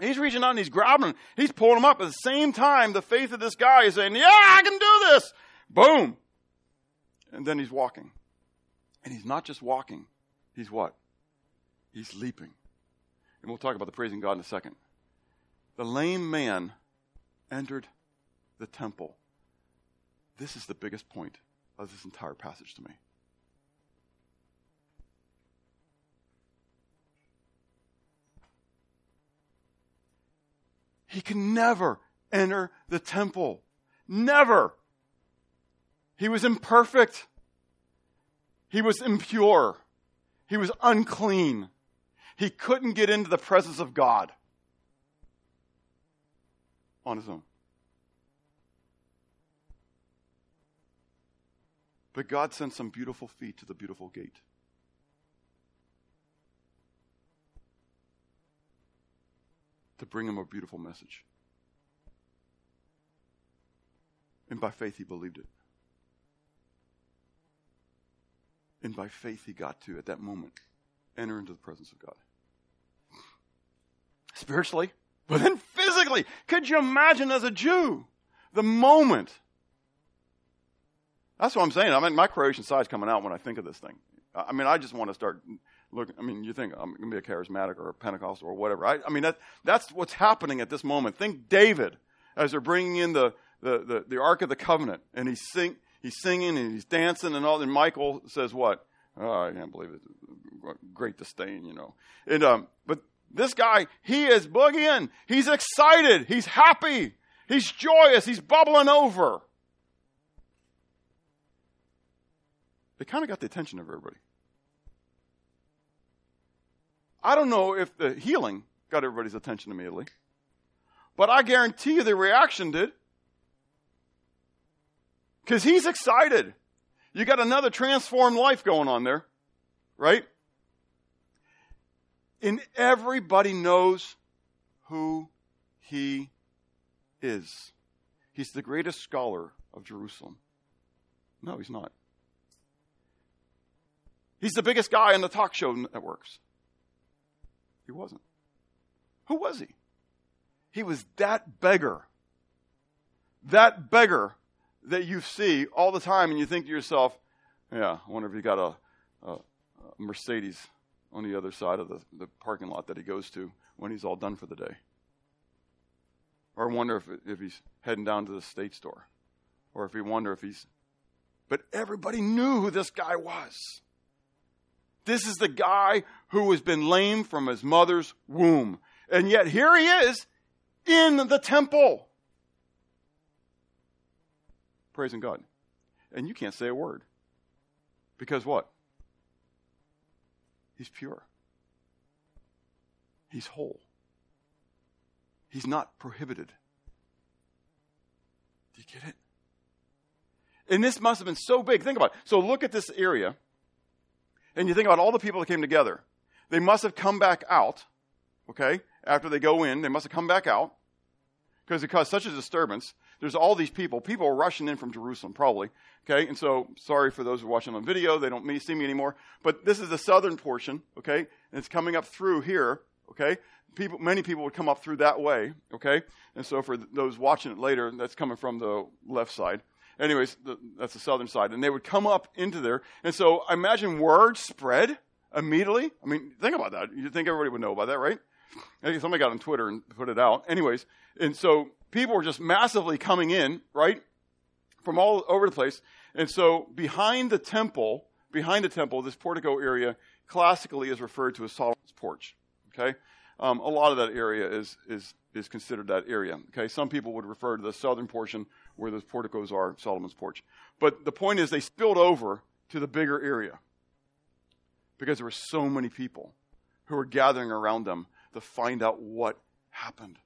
He's reaching out and he's grabbing him. He's pulling him up. At the same time, the faith of this guy is saying, Yeah, I can do this. Boom. And then he's walking. And he's not just walking, he's what? He's leaping. And we'll talk about the praising God in a second. The lame man entered the temple. This is the biggest point of this entire passage to me. He can never enter the temple. Never. He was imperfect. He was impure. He was unclean. He couldn't get into the presence of God on his own. But God sent some beautiful feet to the beautiful gate. To bring him a beautiful message. And by faith, he believed it. And by faith, he got to, at that moment, enter into the presence of God. Spiritually, but then physically. Could you imagine as a Jew the moment? That's what I'm saying. I mean, my Croatian side's coming out when I think of this thing. I mean, I just want to start looking. I mean, you think I'm going to be a charismatic or a Pentecostal or whatever. I, I mean, that, that's what's happening at this moment. Think David as they're bringing in the, the, the, the Ark of the Covenant, and he's, sing, he's singing and he's dancing and all. And Michal says, What? Oh, I can't believe it. Great disdain, you know. And, um, but this guy, he is boogieing. He's excited. He's happy. He's joyous. He's bubbling over. They kind of got the attention of everybody. I don't know if the healing got everybody's attention immediately, but I guarantee you the reaction did. Because he's excited. You got another transformed life going on there, right? And everybody knows who he is. He's the greatest scholar of Jerusalem. No, he's not. He's the biggest guy on the talk show networks. He wasn't. Who was he? He was that beggar. That beggar that you see all the time and you think to yourself, yeah, I wonder if he got a, a, a Mercedes on the other side of the, the parking lot that he goes to when he's all done for the day. Or wonder if, if he's heading down to the state store. Or if he wonder if he's. But everybody knew who this guy was. This is the guy who has been lame from his mother's womb. And yet here he is in the temple. Praising God. And you can't say a word. Because what? He's pure. He's whole. He's not prohibited. Do you get it? And this must have been so big. Think about it. So look at this area, and you think about all the people that came together. They must have come back out, okay? After they go in, they must have come back out because it caused such a disturbance. There's all these people. People are rushing in from Jerusalem, probably. Okay, and so sorry for those who are watching on video. They don't see me anymore. But this is the southern portion. Okay, and it's coming up through here. Okay, people, many people would come up through that way. Okay, and so for those watching it later, that's coming from the left side. Anyways, the, that's the southern side, and they would come up into there. And so I imagine word spread immediately. I mean, think about that. You think everybody would know about that, right? I think somebody got on Twitter and put it out. Anyways, and so people were just massively coming in, right? From all over the place. And so behind the temple, behind the temple, this portico area classically is referred to as Solomon's porch. Okay? Um, a lot of that area is, is, is considered that area. Okay? Some people would refer to the southern portion where those porticos are Solomon's porch. But the point is they spilled over to the bigger area because there were so many people who were gathering around them to find out what happened.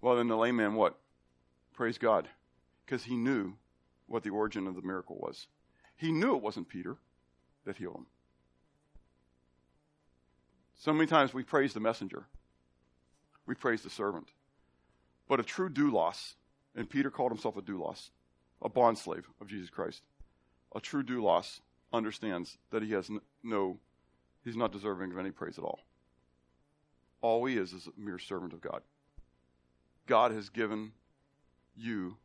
Well, then the lame man what? Praise God. Because he knew what the origin of the miracle was. He knew it wasn't Peter that healed him. So many times we praise the messenger, we praise the servant. But a true doulos, and Peter called himself a doulos, a bondslave of Jesus Christ, a true doulos understands that he has no, he's not deserving of any praise at all. All he is is a mere servant of God. God has given you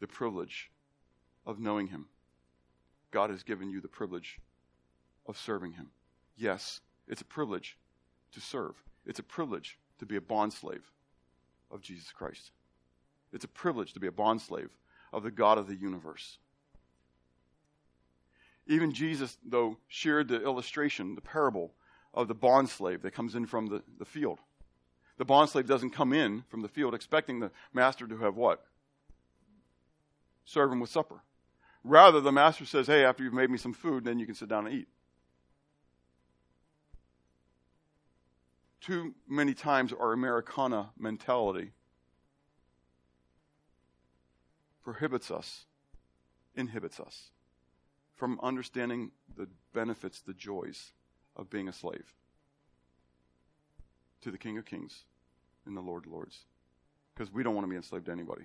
the privilege of knowing him. God has given you the privilege of serving him. Yes, it's a privilege to serve. It's a privilege to be a bondslave of Jesus Christ. It's a privilege to be a bondslave of the God of the universe. Even Jesus, though, shared the illustration, the parable of the bondslave that comes in from the, the field. The bondslave doesn't come in from the field expecting the master to have what? Serve him with supper. Rather, the master says, Hey, after you've made me some food, then you can sit down and eat. Too many times our Americana mentality prohibits us, inhibits us from understanding the benefits, the joys of being a slave to the King of Kings and the Lord of Lords. Because we don't want to be enslaved to anybody.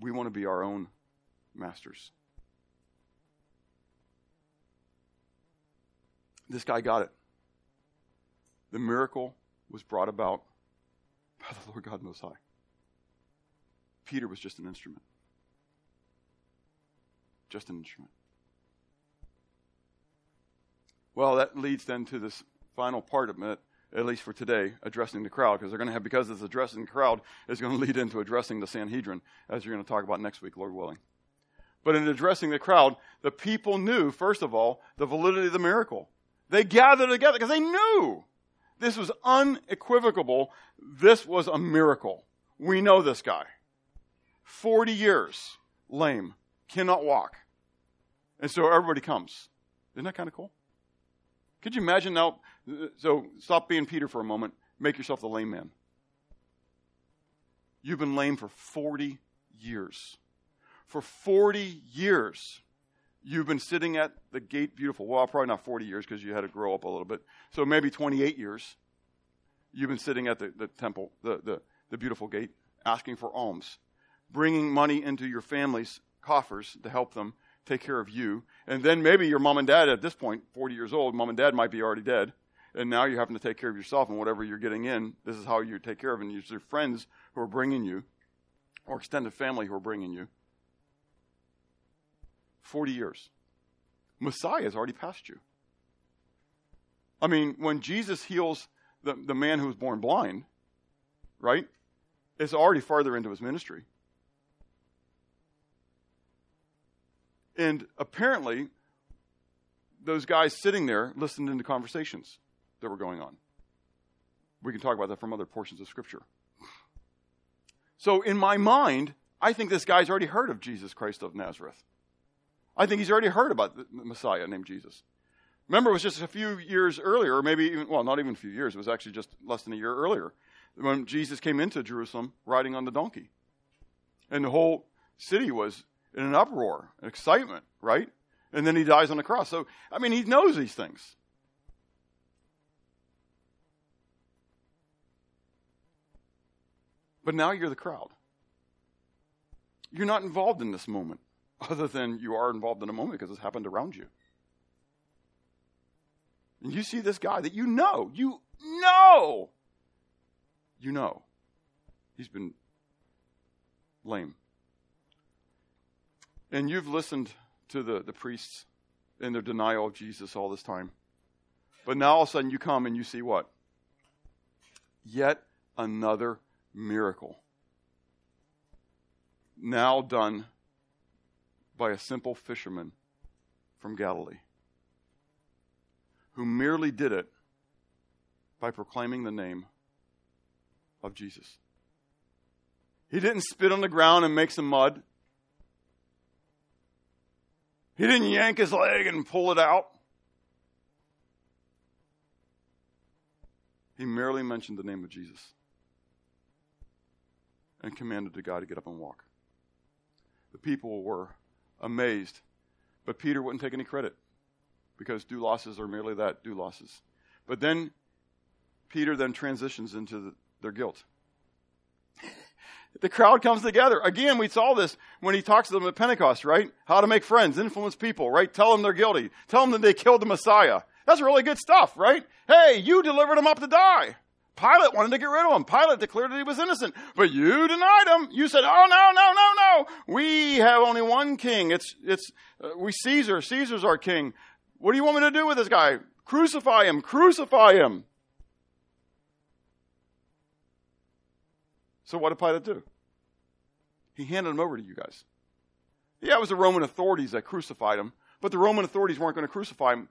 We want to be our own masters. This guy got it. The miracle was brought about by the Lord God Most High. Peter was just an instrument. Just an instrument. Well, that leads then to this final part of it, at least for today, addressing the crowd, because they're going to have, because it's addressing the crowd, is going to lead into addressing the Sanhedrin, as you're going to talk about next week, Lord willing. But in addressing the crowd, the people knew, first of all, the validity of the miracle. They gathered together because they knew this was unequivocal. This was a miracle. We know this guy. 40 years, lame, cannot walk. And so everybody comes. Isn't that kind of cool? Could you imagine now? So stop being Peter for a moment. Make yourself the lame man. You've been lame for 40 years. For 40 years, you've been sitting at the gate beautiful. Well, probably not 40 years because you had to grow up a little bit. So maybe 28 years. You've been sitting at the, the temple, the, the, the beautiful gate, asking for alms, bringing money into your family's coffers to help them take care of you. And then maybe your mom and dad at this point, 40 years old, mom and dad might be already dead. And now you're having to take care of yourself and whatever you're getting in, this is how you take care of. And it's your friends who are bringing you, or extended family who are bringing you. 40 years. Messiah has already passed you. I mean, when Jesus heals the, the man who was born blind, right? It's already farther into his ministry. And apparently, those guys sitting there listened into conversations that were going on. We can talk about that from other portions of Scripture. So, in my mind, I think this guy's already heard of Jesus Christ of Nazareth. I think he's already heard about the Messiah named Jesus. Remember, it was just a few years earlier, or maybe even, well, not even a few years, it was actually just less than a year earlier, when Jesus came into Jerusalem riding on the donkey. And the whole city was in an uproar, excitement, right? And then he dies on the cross. So, I mean, he knows these things. But now you're the crowd. You're not involved in this moment, other than you are involved in a moment because it's happened around you. And you see this guy that you know, you know, you know, he's been lame. And you've listened to the, the priests in their denial of Jesus all this time. But now all of a sudden you come and you see what? Yet another miracle. Now done by a simple fisherman from Galilee who merely did it by proclaiming the name of Jesus. He didn't spit on the ground and make some mud. He didn't yank his leg and pull it out. He merely mentioned the name of Jesus. and commanded the guy to get up and walk. The people were amazed, but Peter wouldn't take any credit because due losses are merely that due losses. But then Peter then transitions into the, their guilt. The crowd comes together. Again, we saw this when he talks to them at Pentecost, right? How to make friends, influence people, right? Tell them they're guilty. Tell them that they killed the Messiah. That's really good stuff, right? Hey, you delivered him up to die. Pilate wanted to get rid of him. Pilate declared that he was innocent, but you denied him. You said, "Oh no, no, no, no! We have only one king. It's it's uh, we Caesar. Caesar's our king. What do you want me to do with this guy? Crucify him! Crucify him!" So what did Pilate do? He handed him over to you guys. Yeah, it was the Roman authorities that crucified him, but the Roman authorities weren't going to crucify him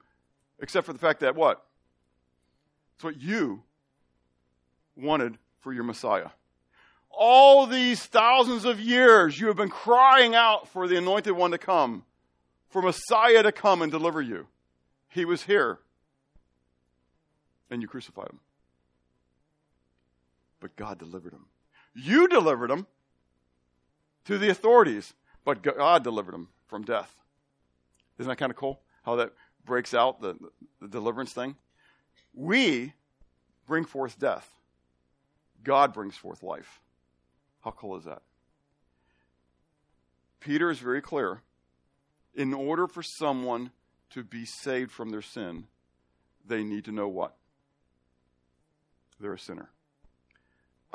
except for the fact that what? It's what you wanted for your Messiah. All these thousands of years, you have been crying out for the anointed one to come, for Messiah to come and deliver you. He was here, and you crucified him. But God delivered him. You delivered them to the authorities, but God delivered them from death. Isn't that kind of cool? How that breaks out the, the deliverance thing? We bring forth death. God brings forth life. How cool is that? Peter is very clear. In order for someone to be saved from their sin, they need to know what? They're a sinner.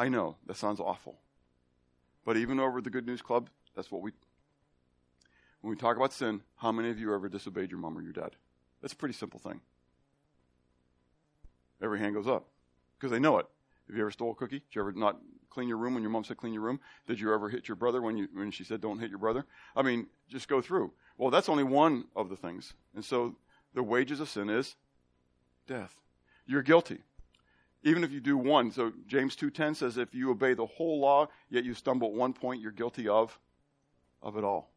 I know that sounds awful. But even over at the Good News Club, that's what we. When we talk about sin, how many of you ever disobeyed your mom or your dad? That's a pretty simple thing. Every hand goes up because they know it. Have you ever stole a cookie? Did you ever not clean your room when your mom said clean your room? Did you ever hit your brother when you when she said don't hit your brother? I mean, just go through. Well, that's only one of the things. And so the wages of sin is death. You're guilty. Even if you do one. So James 2:10 says if you obey the whole law yet you stumble at one point, you're guilty of of it all.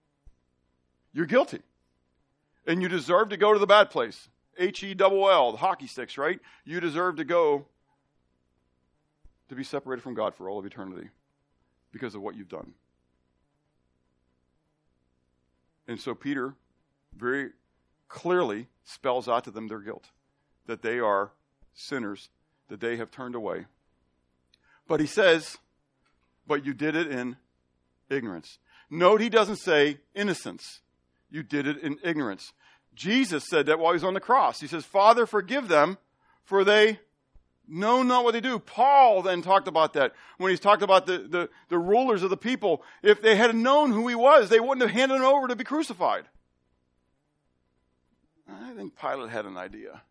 You're guilty. And you deserve to go to the bad place. H E double L, the hockey sticks, right? You deserve to go to be separated from God for all of eternity because of what you've done. And so Peter very clearly spells out to them their guilt, that they are sinners, that they have turned away. But he says, but you did it in ignorance. Note he doesn't say innocence. You did it in ignorance. Jesus said that while he was on the cross. He says, Father, forgive them, for they know not what they do. Paul then talked about that when he's talked about the, the, the, rulers of the people. If they had known who he was, they wouldn't have handed him over to be crucified. I think Pilate had an idea.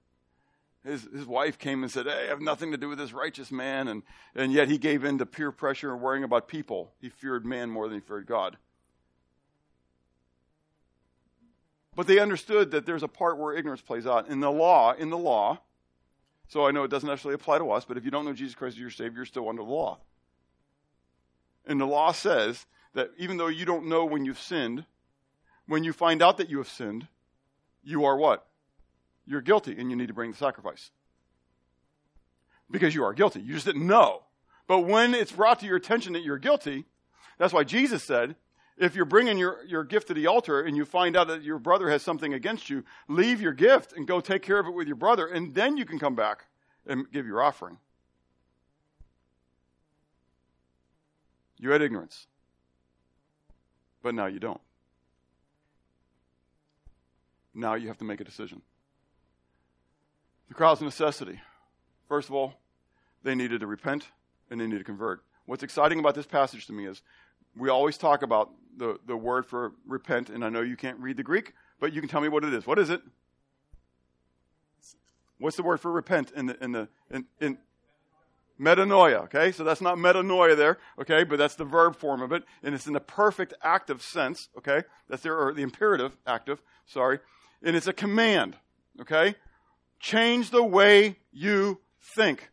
His, his wife came and said, Hey, I have nothing to do with this righteous man. And, and yet he gave in to peer pressure and worrying about people. He feared man more than he feared God. But they understood that there's a part where ignorance plays out. In the law, in the law, so I know it doesn't necessarily apply to us, but if you don't know Jesus Christ as your Savior, you're still under the law. And the law says that even though you don't know when you've sinned, when you find out that you have sinned, you are what? You're guilty and you need to bring the sacrifice. Because you are guilty. You just didn't know. But when it's brought to your attention that you're guilty, that's why Jesus said, if you're bringing your, your gift to the altar and you find out that your brother has something against you, leave your gift and go take care of it with your brother, and then you can come back and give your offering. You had ignorance, but now you don't. Now you have to make a decision. The crowd's necessity. First of all, they needed to repent and they needed to convert. What's exciting about this passage to me is we always talk about the, the word for repent, and I know you can't read the Greek, but you can tell me what it is. What is it? What's the word for repent in the in the in, in metanoia? Okay, so that's not metanoia there. Okay, but that's the verb form of it, and it's in the perfect active sense. Okay, that's there or the imperative active. Sorry, and it's a command. Okay, change the way you think.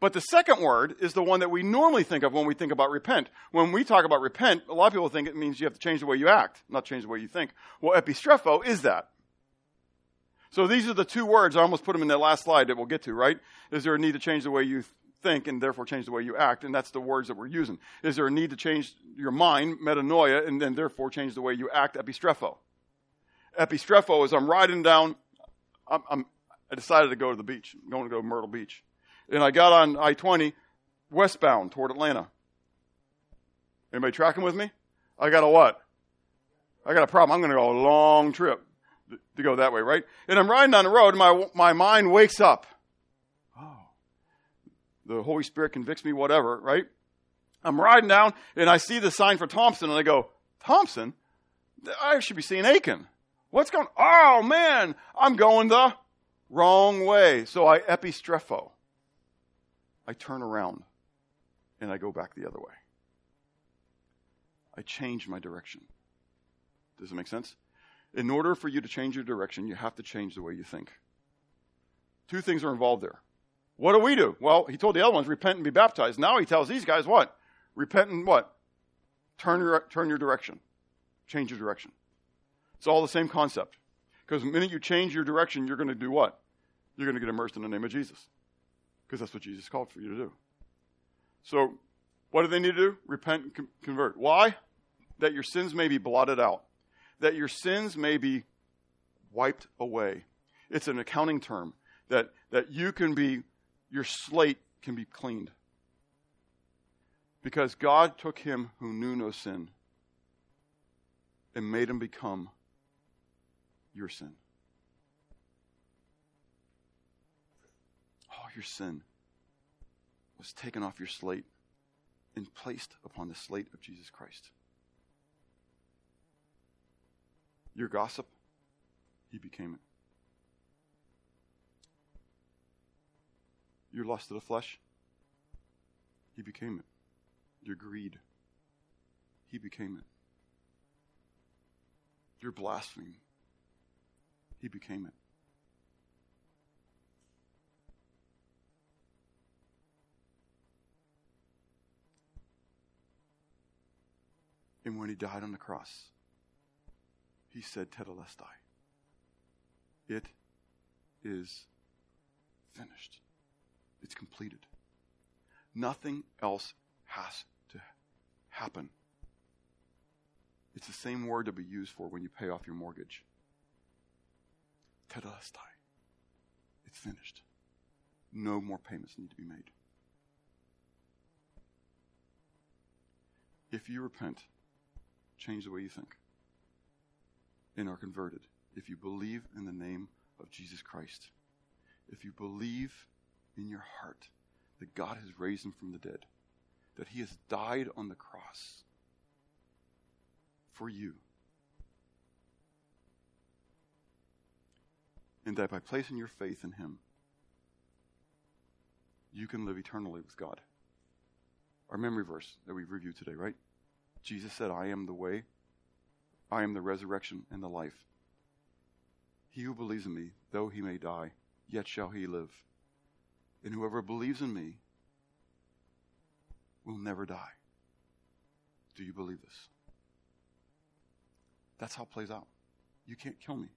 But the second word is the one that we normally think of when we think about repent. When we talk about repent, a lot of people think it means you have to change the way you act, not change the way you think. Well, epistrepho is that. So these are the two words. I almost put them in that last slide that we'll get to, right? Is there a need to change the way you think and therefore change the way you act. And that's the words that we're using. Is there a need to change your mind, metanoia, and then therefore change the way you act, epistrepho? Epistrepho is I'm riding down, I'm, I'm, I decided to go to the beach. I'm going to go to Myrtle Beach. And I got on I 20 westbound toward Atlanta. Anybody tracking with me? I got a what? I got a problem. I'm going to go a long trip to go that way, right? And I'm riding down the road, and my, my mind wakes up. Oh. The Holy Spirit convicts me, whatever, right? I'm riding down, and I see the sign for Thomson, and I go, Thomson? I should be seeing Aiken. What's going Oh, man, I'm going the wrong way. So I epistrepho. I turn around, and I go back the other way. I change my direction. Does it make sense? In order for you to change your direction, you have to change the way you think. Two things are involved there. What do we do? Well, he told the other ones, repent and be baptized. Now he tells these guys what? Repent and what? Turn your, turn your direction. Change your direction. It's all the same concept. Because the minute you change your direction, you're going to do what? You're going to get immersed in the name of Jesus. Because that's what Jesus called for you to do. So, what do they need to do? Repent and convert. Why? That your sins may be blotted out that your sins may be wiped away. It's an accounting term that, that you can be, your slate can be cleaned. Because God took him who knew no sin and made him become your sin. All your sin was taken off your slate and placed upon the slate of Jesus Christ. Your gossip, he became it. Your lust of the flesh, he became it. Your greed, he became it. Your blasphemy, he became it. And when he died on the cross, he said, Tetelestai. It is finished. It's completed. Nothing else has to happen. It's the same word to be used for when you pay off your mortgage. Tetelestai. It's finished. No more payments need to be made. If you repent, change the way you think and are converted if you believe in the name of Jesus Christ. If you believe in your heart that God has raised him from the dead, that he has died on the cross for you, and that by placing your faith in him, you can live eternally with God. Our memory verse that we've reviewed today, right? Jesus said, I am the way, I am the resurrection and the life. He who believes in me, though he may die, yet shall he live. And whoever believes in me will never die. Do you believe this? That's how it plays out. You can't kill me.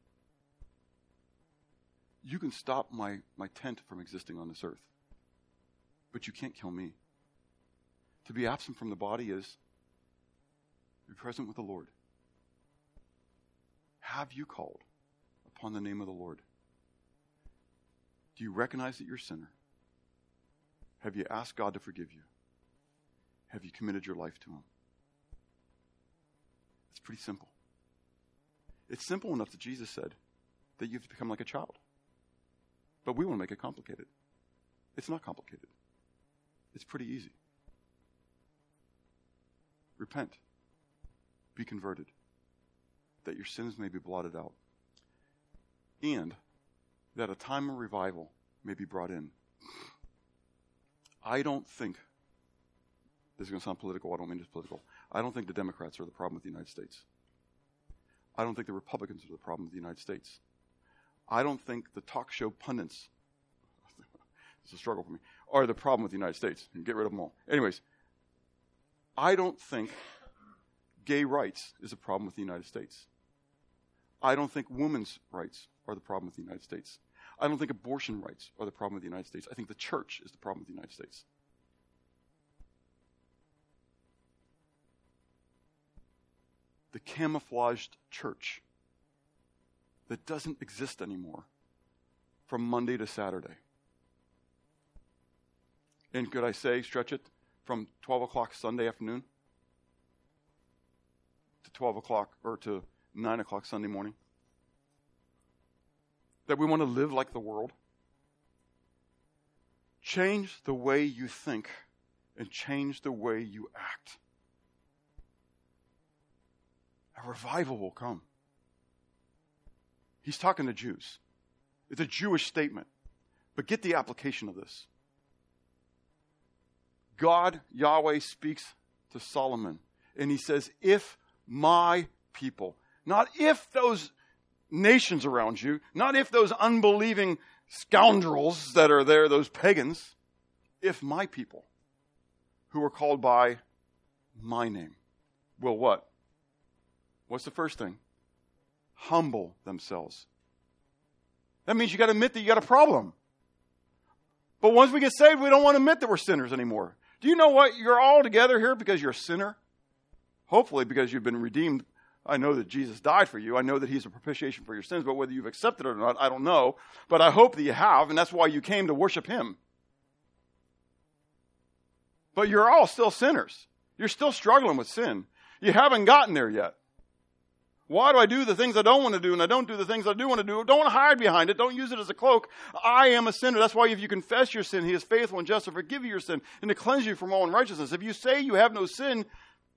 You can stop my, my tent from existing on this earth, but you can't kill me. To be absent from the body is be present with the Lord. Have you called upon the name of the Lord? Do you recognize that you're a sinner? Have you asked God to forgive you? Have you committed your life to Him? It's pretty simple. It's simple enough that Jesus said that you have to become like a child. But we want to make it complicated. It's not complicated, it's pretty easy. Repent, be converted that your sins may be blotted out, and that a time of revival may be brought in. I don't think, this is going to sound political, I don't mean it's political. I don't think the Democrats are the problem with the United States. I don't think the Republicans are the problem with the United States. I don't think the talk show pundits, it's a struggle for me, are the problem with the United States. And get rid of them all. Anyways, I don't think gay rights is a problem with the United States. I don't think women's rights are the problem with the United States. I don't think abortion rights are the problem with the United States. I think the church is the problem with the United States. The camouflaged church that doesn't exist anymore from Monday to Saturday. And could I say, stretch it from 12 o'clock Sunday afternoon to 12 o'clock or to 9 o'clock Sunday morning? That we want to live like the world? Change the way you think and change the way you act. A revival will come. He's talking to Jews. It's a Jewish statement. But get the application of this. God, Yahweh, speaks to Solomon, and he says, If my people, not if those nations around you, not if those unbelieving scoundrels that are there, those pagans, if my people who are called by my name will what? What's the first thing? Humble themselves. That means you got to admit that you got a problem. But once we get saved, we don't want to admit that we're sinners anymore. Do you know what? You're all together here because you're a sinner. Hopefully, because you've been redeemed. I know that Jesus died for you. I know that He's a propitiation for your sins, but whether you've accepted it or not, I don't know. But I hope that you have, and that's why you came to worship Him. But you're all still sinners. You're still struggling with sin. You haven't gotten there yet. Why do I do the things I don't want to do and I don't do the things I do want to do? Don't hide behind it. Don't use it as a cloak. I am a sinner. That's why if you confess your sin, He is faithful and just to forgive you your sin and to cleanse you from all unrighteousness. If you say you have no sin,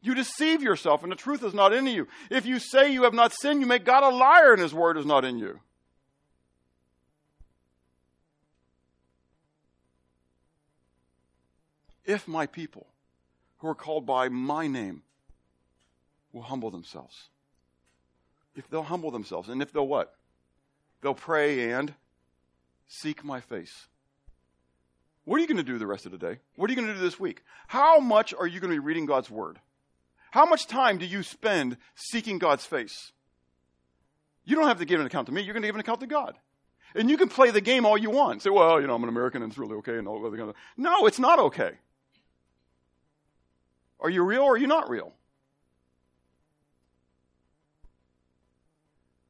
you deceive yourself and the truth is not in you. If you say you have not sinned, you make God a liar and His word is not in you. If my people who are called by my name will humble themselves if they'll humble themselves and if they'll what? They'll pray and seek my face. What are you going to do the rest of the day? What are you going to do this week? How much are you going to be reading God's word? How much time do you spend seeking God's face? You don't have to give an account to me. You're going to give an account to God. And you can play the game all you want. Say, well, you know, I'm an American and it's really okay and all other kind of. No, it's not okay. Are you real or are you not real?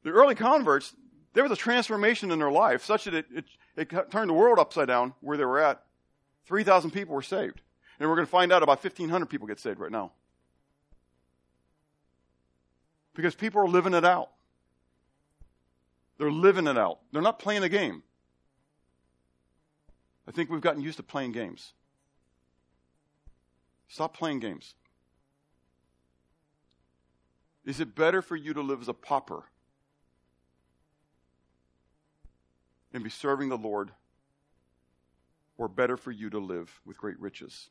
The early converts, there was a transformation in their life such that it, it, it turned the world upside down where they were at. 3,000 people were saved. And we're going to find out about 1,500 people get saved right now. Because people are living it out. They're living it out. They're not playing a game. I think we've gotten used to playing games. Stop playing games. Is it better for you to live as a pauper and be serving the Lord, or better for you to live with great riches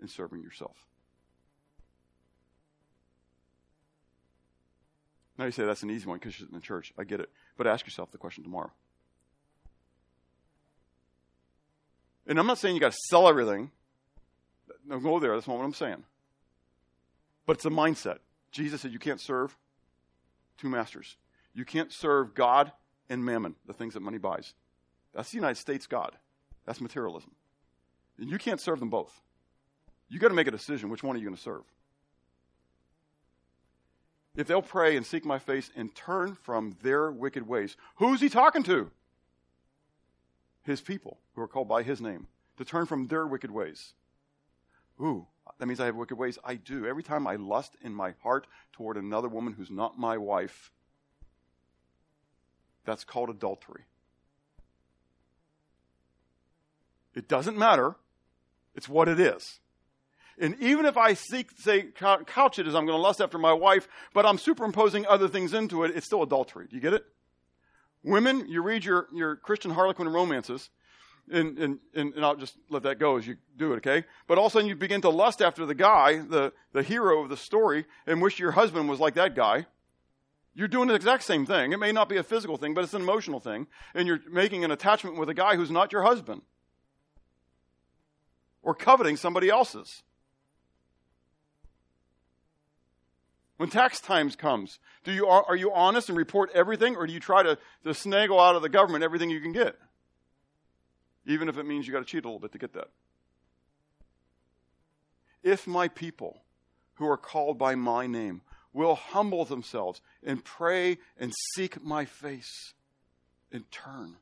and serving yourself? Now you say that's an easy one because you're in the church. I get it. But ask yourself the question tomorrow. And I'm not saying you got to sell everything. No, go there. That's not what I'm saying. But it's a mindset. Jesus said you can't serve two masters. You can't serve God and mammon, the things that money buys. That's the United States God. That's materialism. And you can't serve them both. You got to make a decision which one are you going to serve. If they'll pray and seek my face and turn from their wicked ways, who's he talking to? His people who are called by his name to turn from their wicked ways. Ooh, that means I have wicked ways. I do. Every time I lust in my heart toward another woman who's not my wife, that's called adultery. It doesn't matter. It's what it is. And even if I seek, say, couch it as I'm going to lust after my wife, but I'm superimposing other things into it, it's still adultery. Do you get it? Women, you read your, your Christian Harlequin romances, and, and, and, and, I'll just let that go as you do it, okay? But all of a sudden you begin to lust after the guy, the, the hero of the story, and wish your husband was like that guy. You're doing the exact same thing. It may not be a physical thing, but it's an emotional thing. And you're making an attachment with a guy who's not your husband. Or coveting somebody else's. When tax times comes, do you, are you honest and report everything, or do you try to, to snaggle out of the government everything you can get? Even if it means you got to cheat a little bit to get that. If my people who are called by my name will humble themselves and pray and seek my face and turn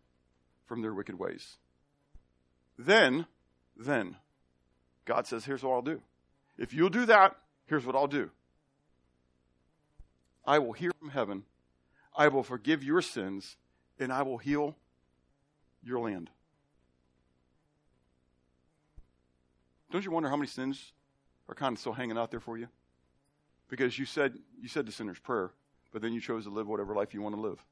from their wicked ways. Then, then, God says, here's what I'll do. If you'll do that, here's what I'll do. I will hear from heaven, I will forgive your sins, and I will heal your land. Don't you wonder how many sins are kind of still hanging out there for you? Because you said you said the sinner's prayer, but then you chose to live whatever life you want to live.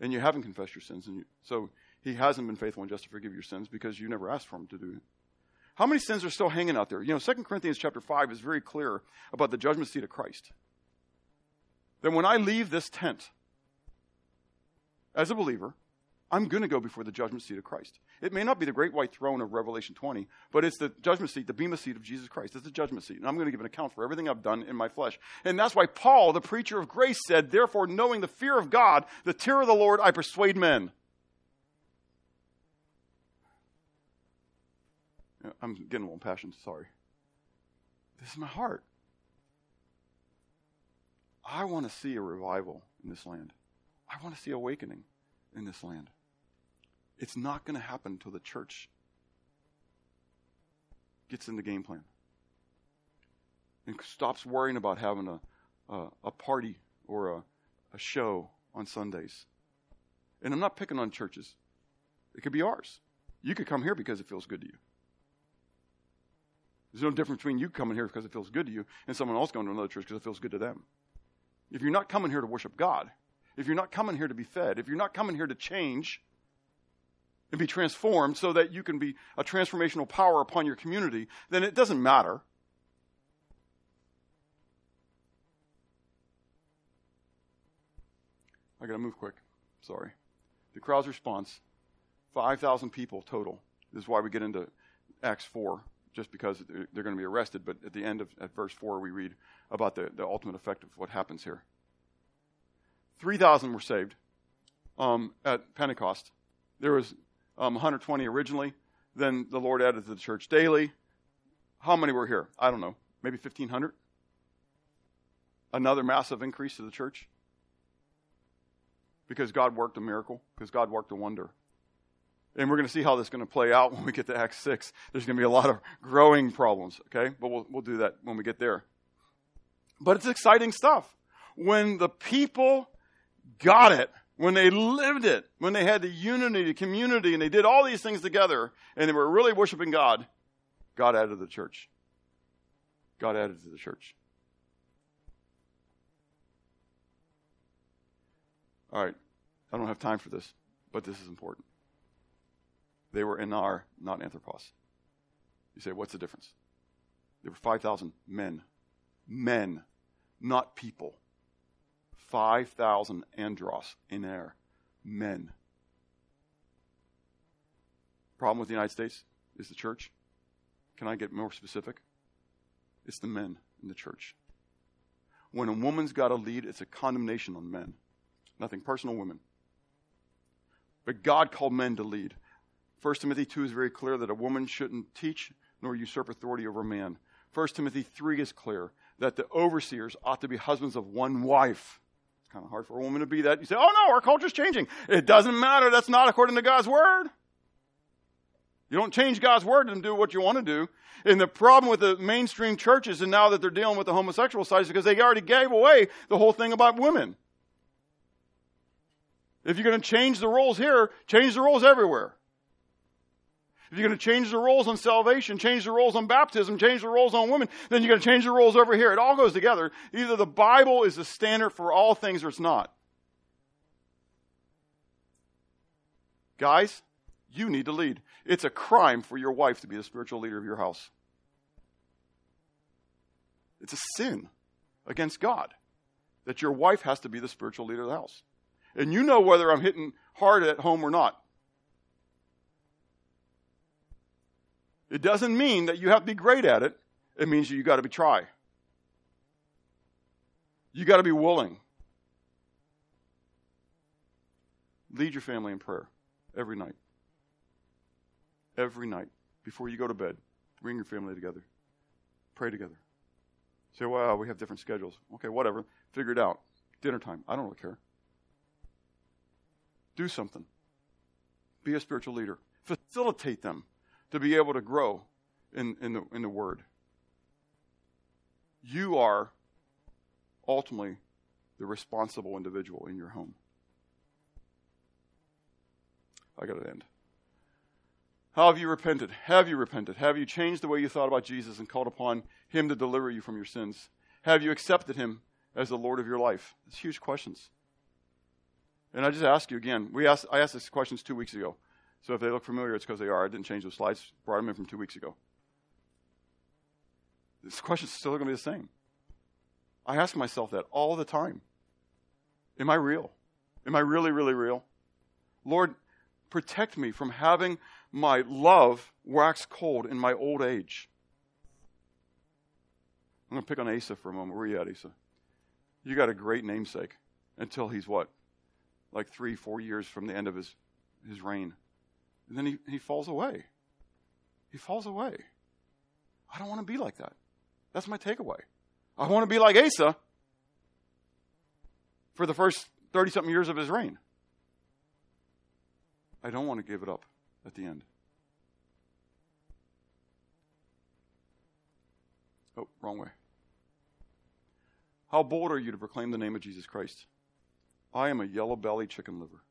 And you haven't confessed your sins, and you, so he hasn't been faithful and just to forgive your sins because you never asked for him to do it. How many sins are still hanging out there? You know, 2 Corinthians chapter 5 is very clear about the judgment seat of Christ. That when I leave this tent as a believer, I'm going to go before the judgment seat of Christ. It may not be the great white throne of Revelation 20, but it's the judgment seat, the bema seat of Jesus Christ. It's the judgment seat. And I'm going to give an account for everything I've done in my flesh. And that's why Paul, the preacher of grace, said, Therefore, knowing the fear of God, the terror of the Lord, I persuade men. I'm getting a little impassioned, sorry. This is my heart. I want to see a revival in this land. I want to see awakening in this land. It's not going to happen until the church gets in the game plan and stops worrying about having a, a, a party or a, a show on Sundays. And I'm not picking on churches, it could be ours. You could come here because it feels good to you. There's no difference between you coming here because it feels good to you and someone else going to another church because it feels good to them. If you're not coming here to worship God, if you're not coming here to be fed, if you're not coming here to change and be transformed so that you can be a transformational power upon your community, then it doesn't matter. I got to move quick. Sorry. The crowd's response 5,000 people total. This is why we get into Acts 4, just because they're going to be arrested. But at the end of at verse 4, we read about the, the ultimate effect of what happens here. 3,000 were saved um, at Pentecost. There was um, 120 originally. Then the Lord added to the church daily. How many were here? I don't know. Maybe 1,500? Another massive increase to the church? Because God worked a miracle, because God worked a wonder. And we're going to see how this is going to play out when we get to Acts 6. There's going to be a lot of growing problems, okay? But we'll, we'll do that when we get there. But it's exciting stuff. When the people got it, when they lived it, when they had the unity, the community, and they did all these things together, and they were really worshiping God, God added to the church. God added to the church. All right, I don't have time for this, but this is important. They were aner, not anthropos. You say, what's the difference? There were 5,000 men. Men, not people. 5,000 andros in air, men. Problem with the United States is the church. Can I get more specific? It's the men in the church. When a woman's got a lead, it's a condemnation on men. Nothing personal, women. But God called men to lead. 1 Timothy 2 is very clear that a woman shouldn't teach nor usurp authority over man. 1 Timothy 3 is clear that the overseers ought to be husbands of one wife kind of hard for a woman to be that. You say, oh no, our culture's changing. It doesn't matter. That's not according to God's word. You don't change God's word and do what you want to do. And the problem with the mainstream churches and now that they're dealing with the homosexual side is because they already gave away the whole thing about women. If you're going to change the rules here, change the rules everywhere. If you're going to change the rules on salvation, change the rules on baptism, change the rules on women, then you're going to change the rules over here. It all goes together. Either the Bible is the standard for all things or it's not. Guys, you need to lead. It's a crime for your wife to be the spiritual leader of your house. It's a sin against God that your wife has to be the spiritual leader of the house. And you know whether I'm hitting hard at home or not. It doesn't mean that you have to be great at it. It means you got to be try. You got to be willing. Lead your family in prayer every night. Every night before you go to bed, bring your family together. Pray together. Say, well, we have different schedules. Okay, whatever. Figure it out. Dinner time. I don't really care. Do something. Be a spiritual leader. Facilitate them to be able to grow in, in, the, in the Word. You are ultimately the responsible individual in your home. I got to end. How have you repented? Have you repented? Have you changed the way you thought about Jesus and called upon Him to deliver you from your sins? Have you accepted Him as the Lord of your life? It's huge questions. And I just ask you again. We asked, I asked these questions two weeks ago. So if they look familiar, it's because they are. I didn't change those slides. Brought them in from two weeks ago. This question is still going to be the same. I ask myself that all the time. Am I real? Am I really, really real? Lord, protect me from having my love wax cold in my old age. I'm going to pick on Asa for a moment. Where are you at, Asa? You got a great namesake until he's what? Like three, four years from the end of his, his reign. And then he, he falls away. He falls away. I don't want to be like that. That's my takeaway. I want to be like Asa for the first 30 something years of his reign. I don't want to give it up at the end. Oh, wrong way. How bold are you to proclaim the name of Jesus Christ? I am a yellow belly chicken liver.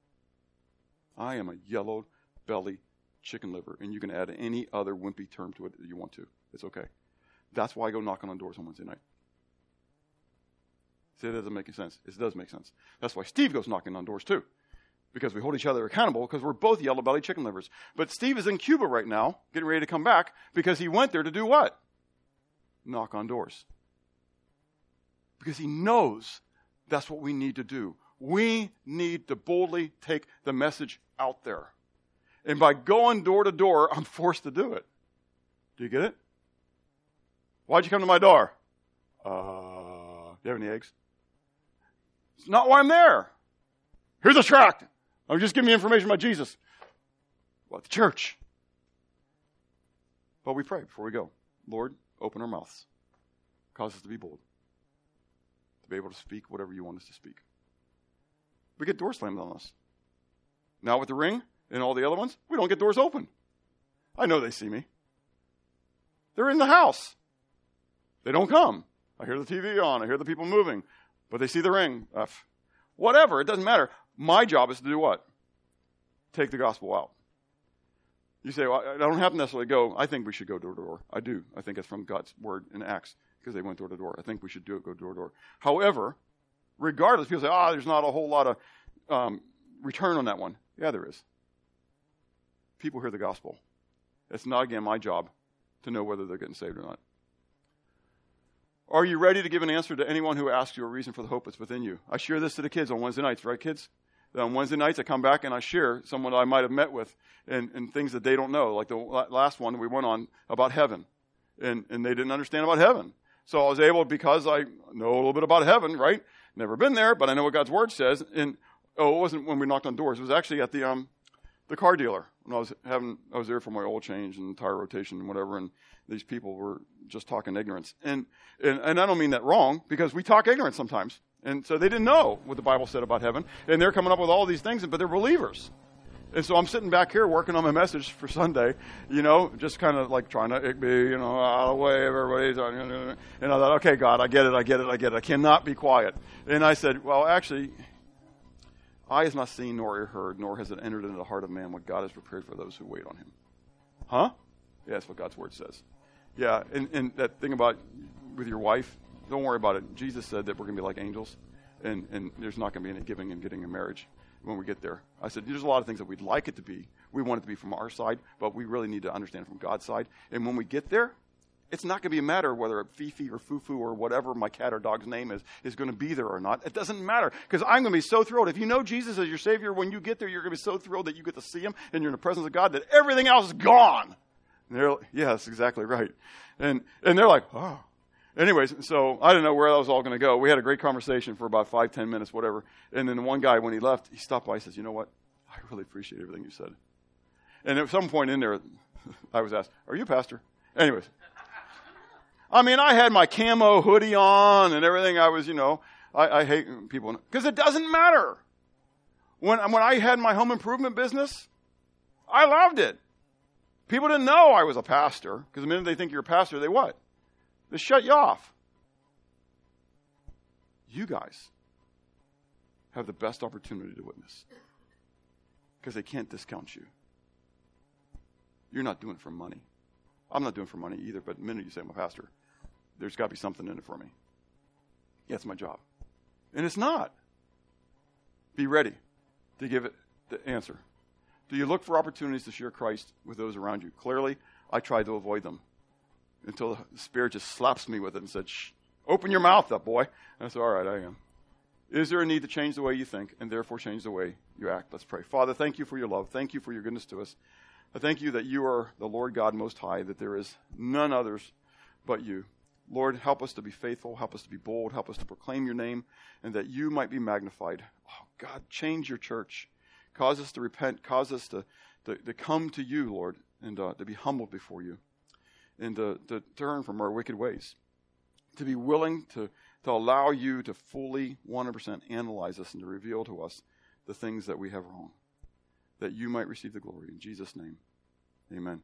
I am a yellow belly chicken liver. And you can add any other wimpy term to it that you want to. It's okay. That's why I go knocking on doors on Wednesday night. See, it doesn't make any sense. It does make sense. That's why Steve goes knocking on doors too because we hold each other accountable because we're both yellow belly chicken livers. But Steve is in Cuba right now, getting ready to come back because he went there to do what? Knock on doors. Because he knows that's what we need to do. We need to boldly take the message out there. And by going door to door, I'm forced to do it. Do you get it? Why'd you come to my door? Uh, do you have any eggs? It's not why I'm there. Here's a tract. Oh, just give me information about Jesus. About the church. But we pray before we go. Lord, open our mouths. Cause us to be bold. To be able to speak whatever you want us to speak. We get door slammed on us. Now with the ring and all the other ones, we don't get doors open. I know they see me. They're in the house. They don't come. I hear the TV on. I hear the people moving. But they see the ring. F. Whatever. It doesn't matter. My job is to do what? Take the gospel out. You say, well, I don't have to necessarily go. I think we should go door to door. I do. I think it's from God's word in Acts because they went door to door. I think we should do it, go door to door. However, regardless, people say, ah, oh, there's not a whole lot of um, return on that one. Yeah, there is. People hear the gospel. It's not, again, my job to know whether they're getting saved or not. Are you ready to give an answer to anyone who asks you a reason for the hope that's within you? I share this to the kids on Wednesday nights, right, kids? on Wednesday nights, I come back and I share someone I might have met with and, and things that they don't know, like the last one we went on about heaven. And, and they didn't understand about heaven. So I was able, because I know a little bit about heaven, right? Never been there, but I know what God's Word says. And, oh, it wasn't when we knocked on doors. It was actually at the, um, the car dealer when I was having, I was there for my oil change and tire rotation and whatever. And these people were just talking ignorance. And, and, and I don't mean that wrong because we talk ignorance sometimes. And so they didn't know what the Bible said about heaven. And they're coming up with all these things, but they're believers. And so I'm sitting back here working on my message for Sunday, you know, just kind of like trying to be, you know, out of the way, everybody's, uh, and I thought, okay, God, I get it, I get it, I get it. I cannot be quiet. And I said, well, actually, eye has not seen nor ear heard, nor has it entered into the heart of man what God has prepared for those who wait on him. Huh? Yeah, that's what God's word says. Yeah, and, and that thing about with your wife, don't worry about it. Jesus said that we're going to be like angels, and, and there's not going to be any giving and getting in marriage when we get there. I said, there's a lot of things that we'd like it to be. We want it to be from our side, but we really need to understand from God's side. And when we get there, it's not going to be a matter whether Fifi or Fufu or whatever my cat or dog's name is is going to be there or not. It doesn't matter because I'm going to be so thrilled. If you know Jesus as your Savior, when you get there, you're going to be so thrilled that you get to see Him and you're in the presence of God that everything else is gone. And they're, yes, exactly right. And, and they're like, oh. Anyways, so I didn't know where that was all going to go. We had a great conversation for about five, ten minutes, whatever. And then the one guy, when he left, he stopped by. He says, "You know what? I really appreciate everything you said." And at some point in there, I was asked, "Are you a pastor?" Anyways, I mean, I had my camo hoodie on and everything. I was, you know, I, I hate people because it doesn't matter. When, when I had my home improvement business, I loved it. People didn't know I was a pastor because the minute they think you're a pastor, they what? They shut you off. You guys have the best opportunity to witness because they can't discount you. You're not doing it for money. I'm not doing it for money either, but the minute you say I'm a pastor, there's got to be something in it for me. Yeah, it's my job. And it's not. Be ready to give it the answer. Do you look for opportunities to share Christ with those around you? Clearly, I tried to avoid them until the Spirit just slaps me with it and said, Shh, open your mouth up, boy. And I said, All right, I am. Is there a need to change the way you think and therefore change the way you act? Let's pray. Father, thank you for your love. Thank you for your goodness to us. I thank you that you are the Lord God Most High, that there is none others but you. Lord, help us to be faithful, help us to be bold, help us to proclaim your name, and that you might be magnified. Oh, God, change your church. Cause us to repent, cause us to, to, to come to you, Lord, and uh, to be humbled before you, and to, to turn from our wicked ways, to be willing to, to allow you to fully 100% analyze us and to reveal to us the things that we have wrong that you might receive the glory. In Jesus' name, amen.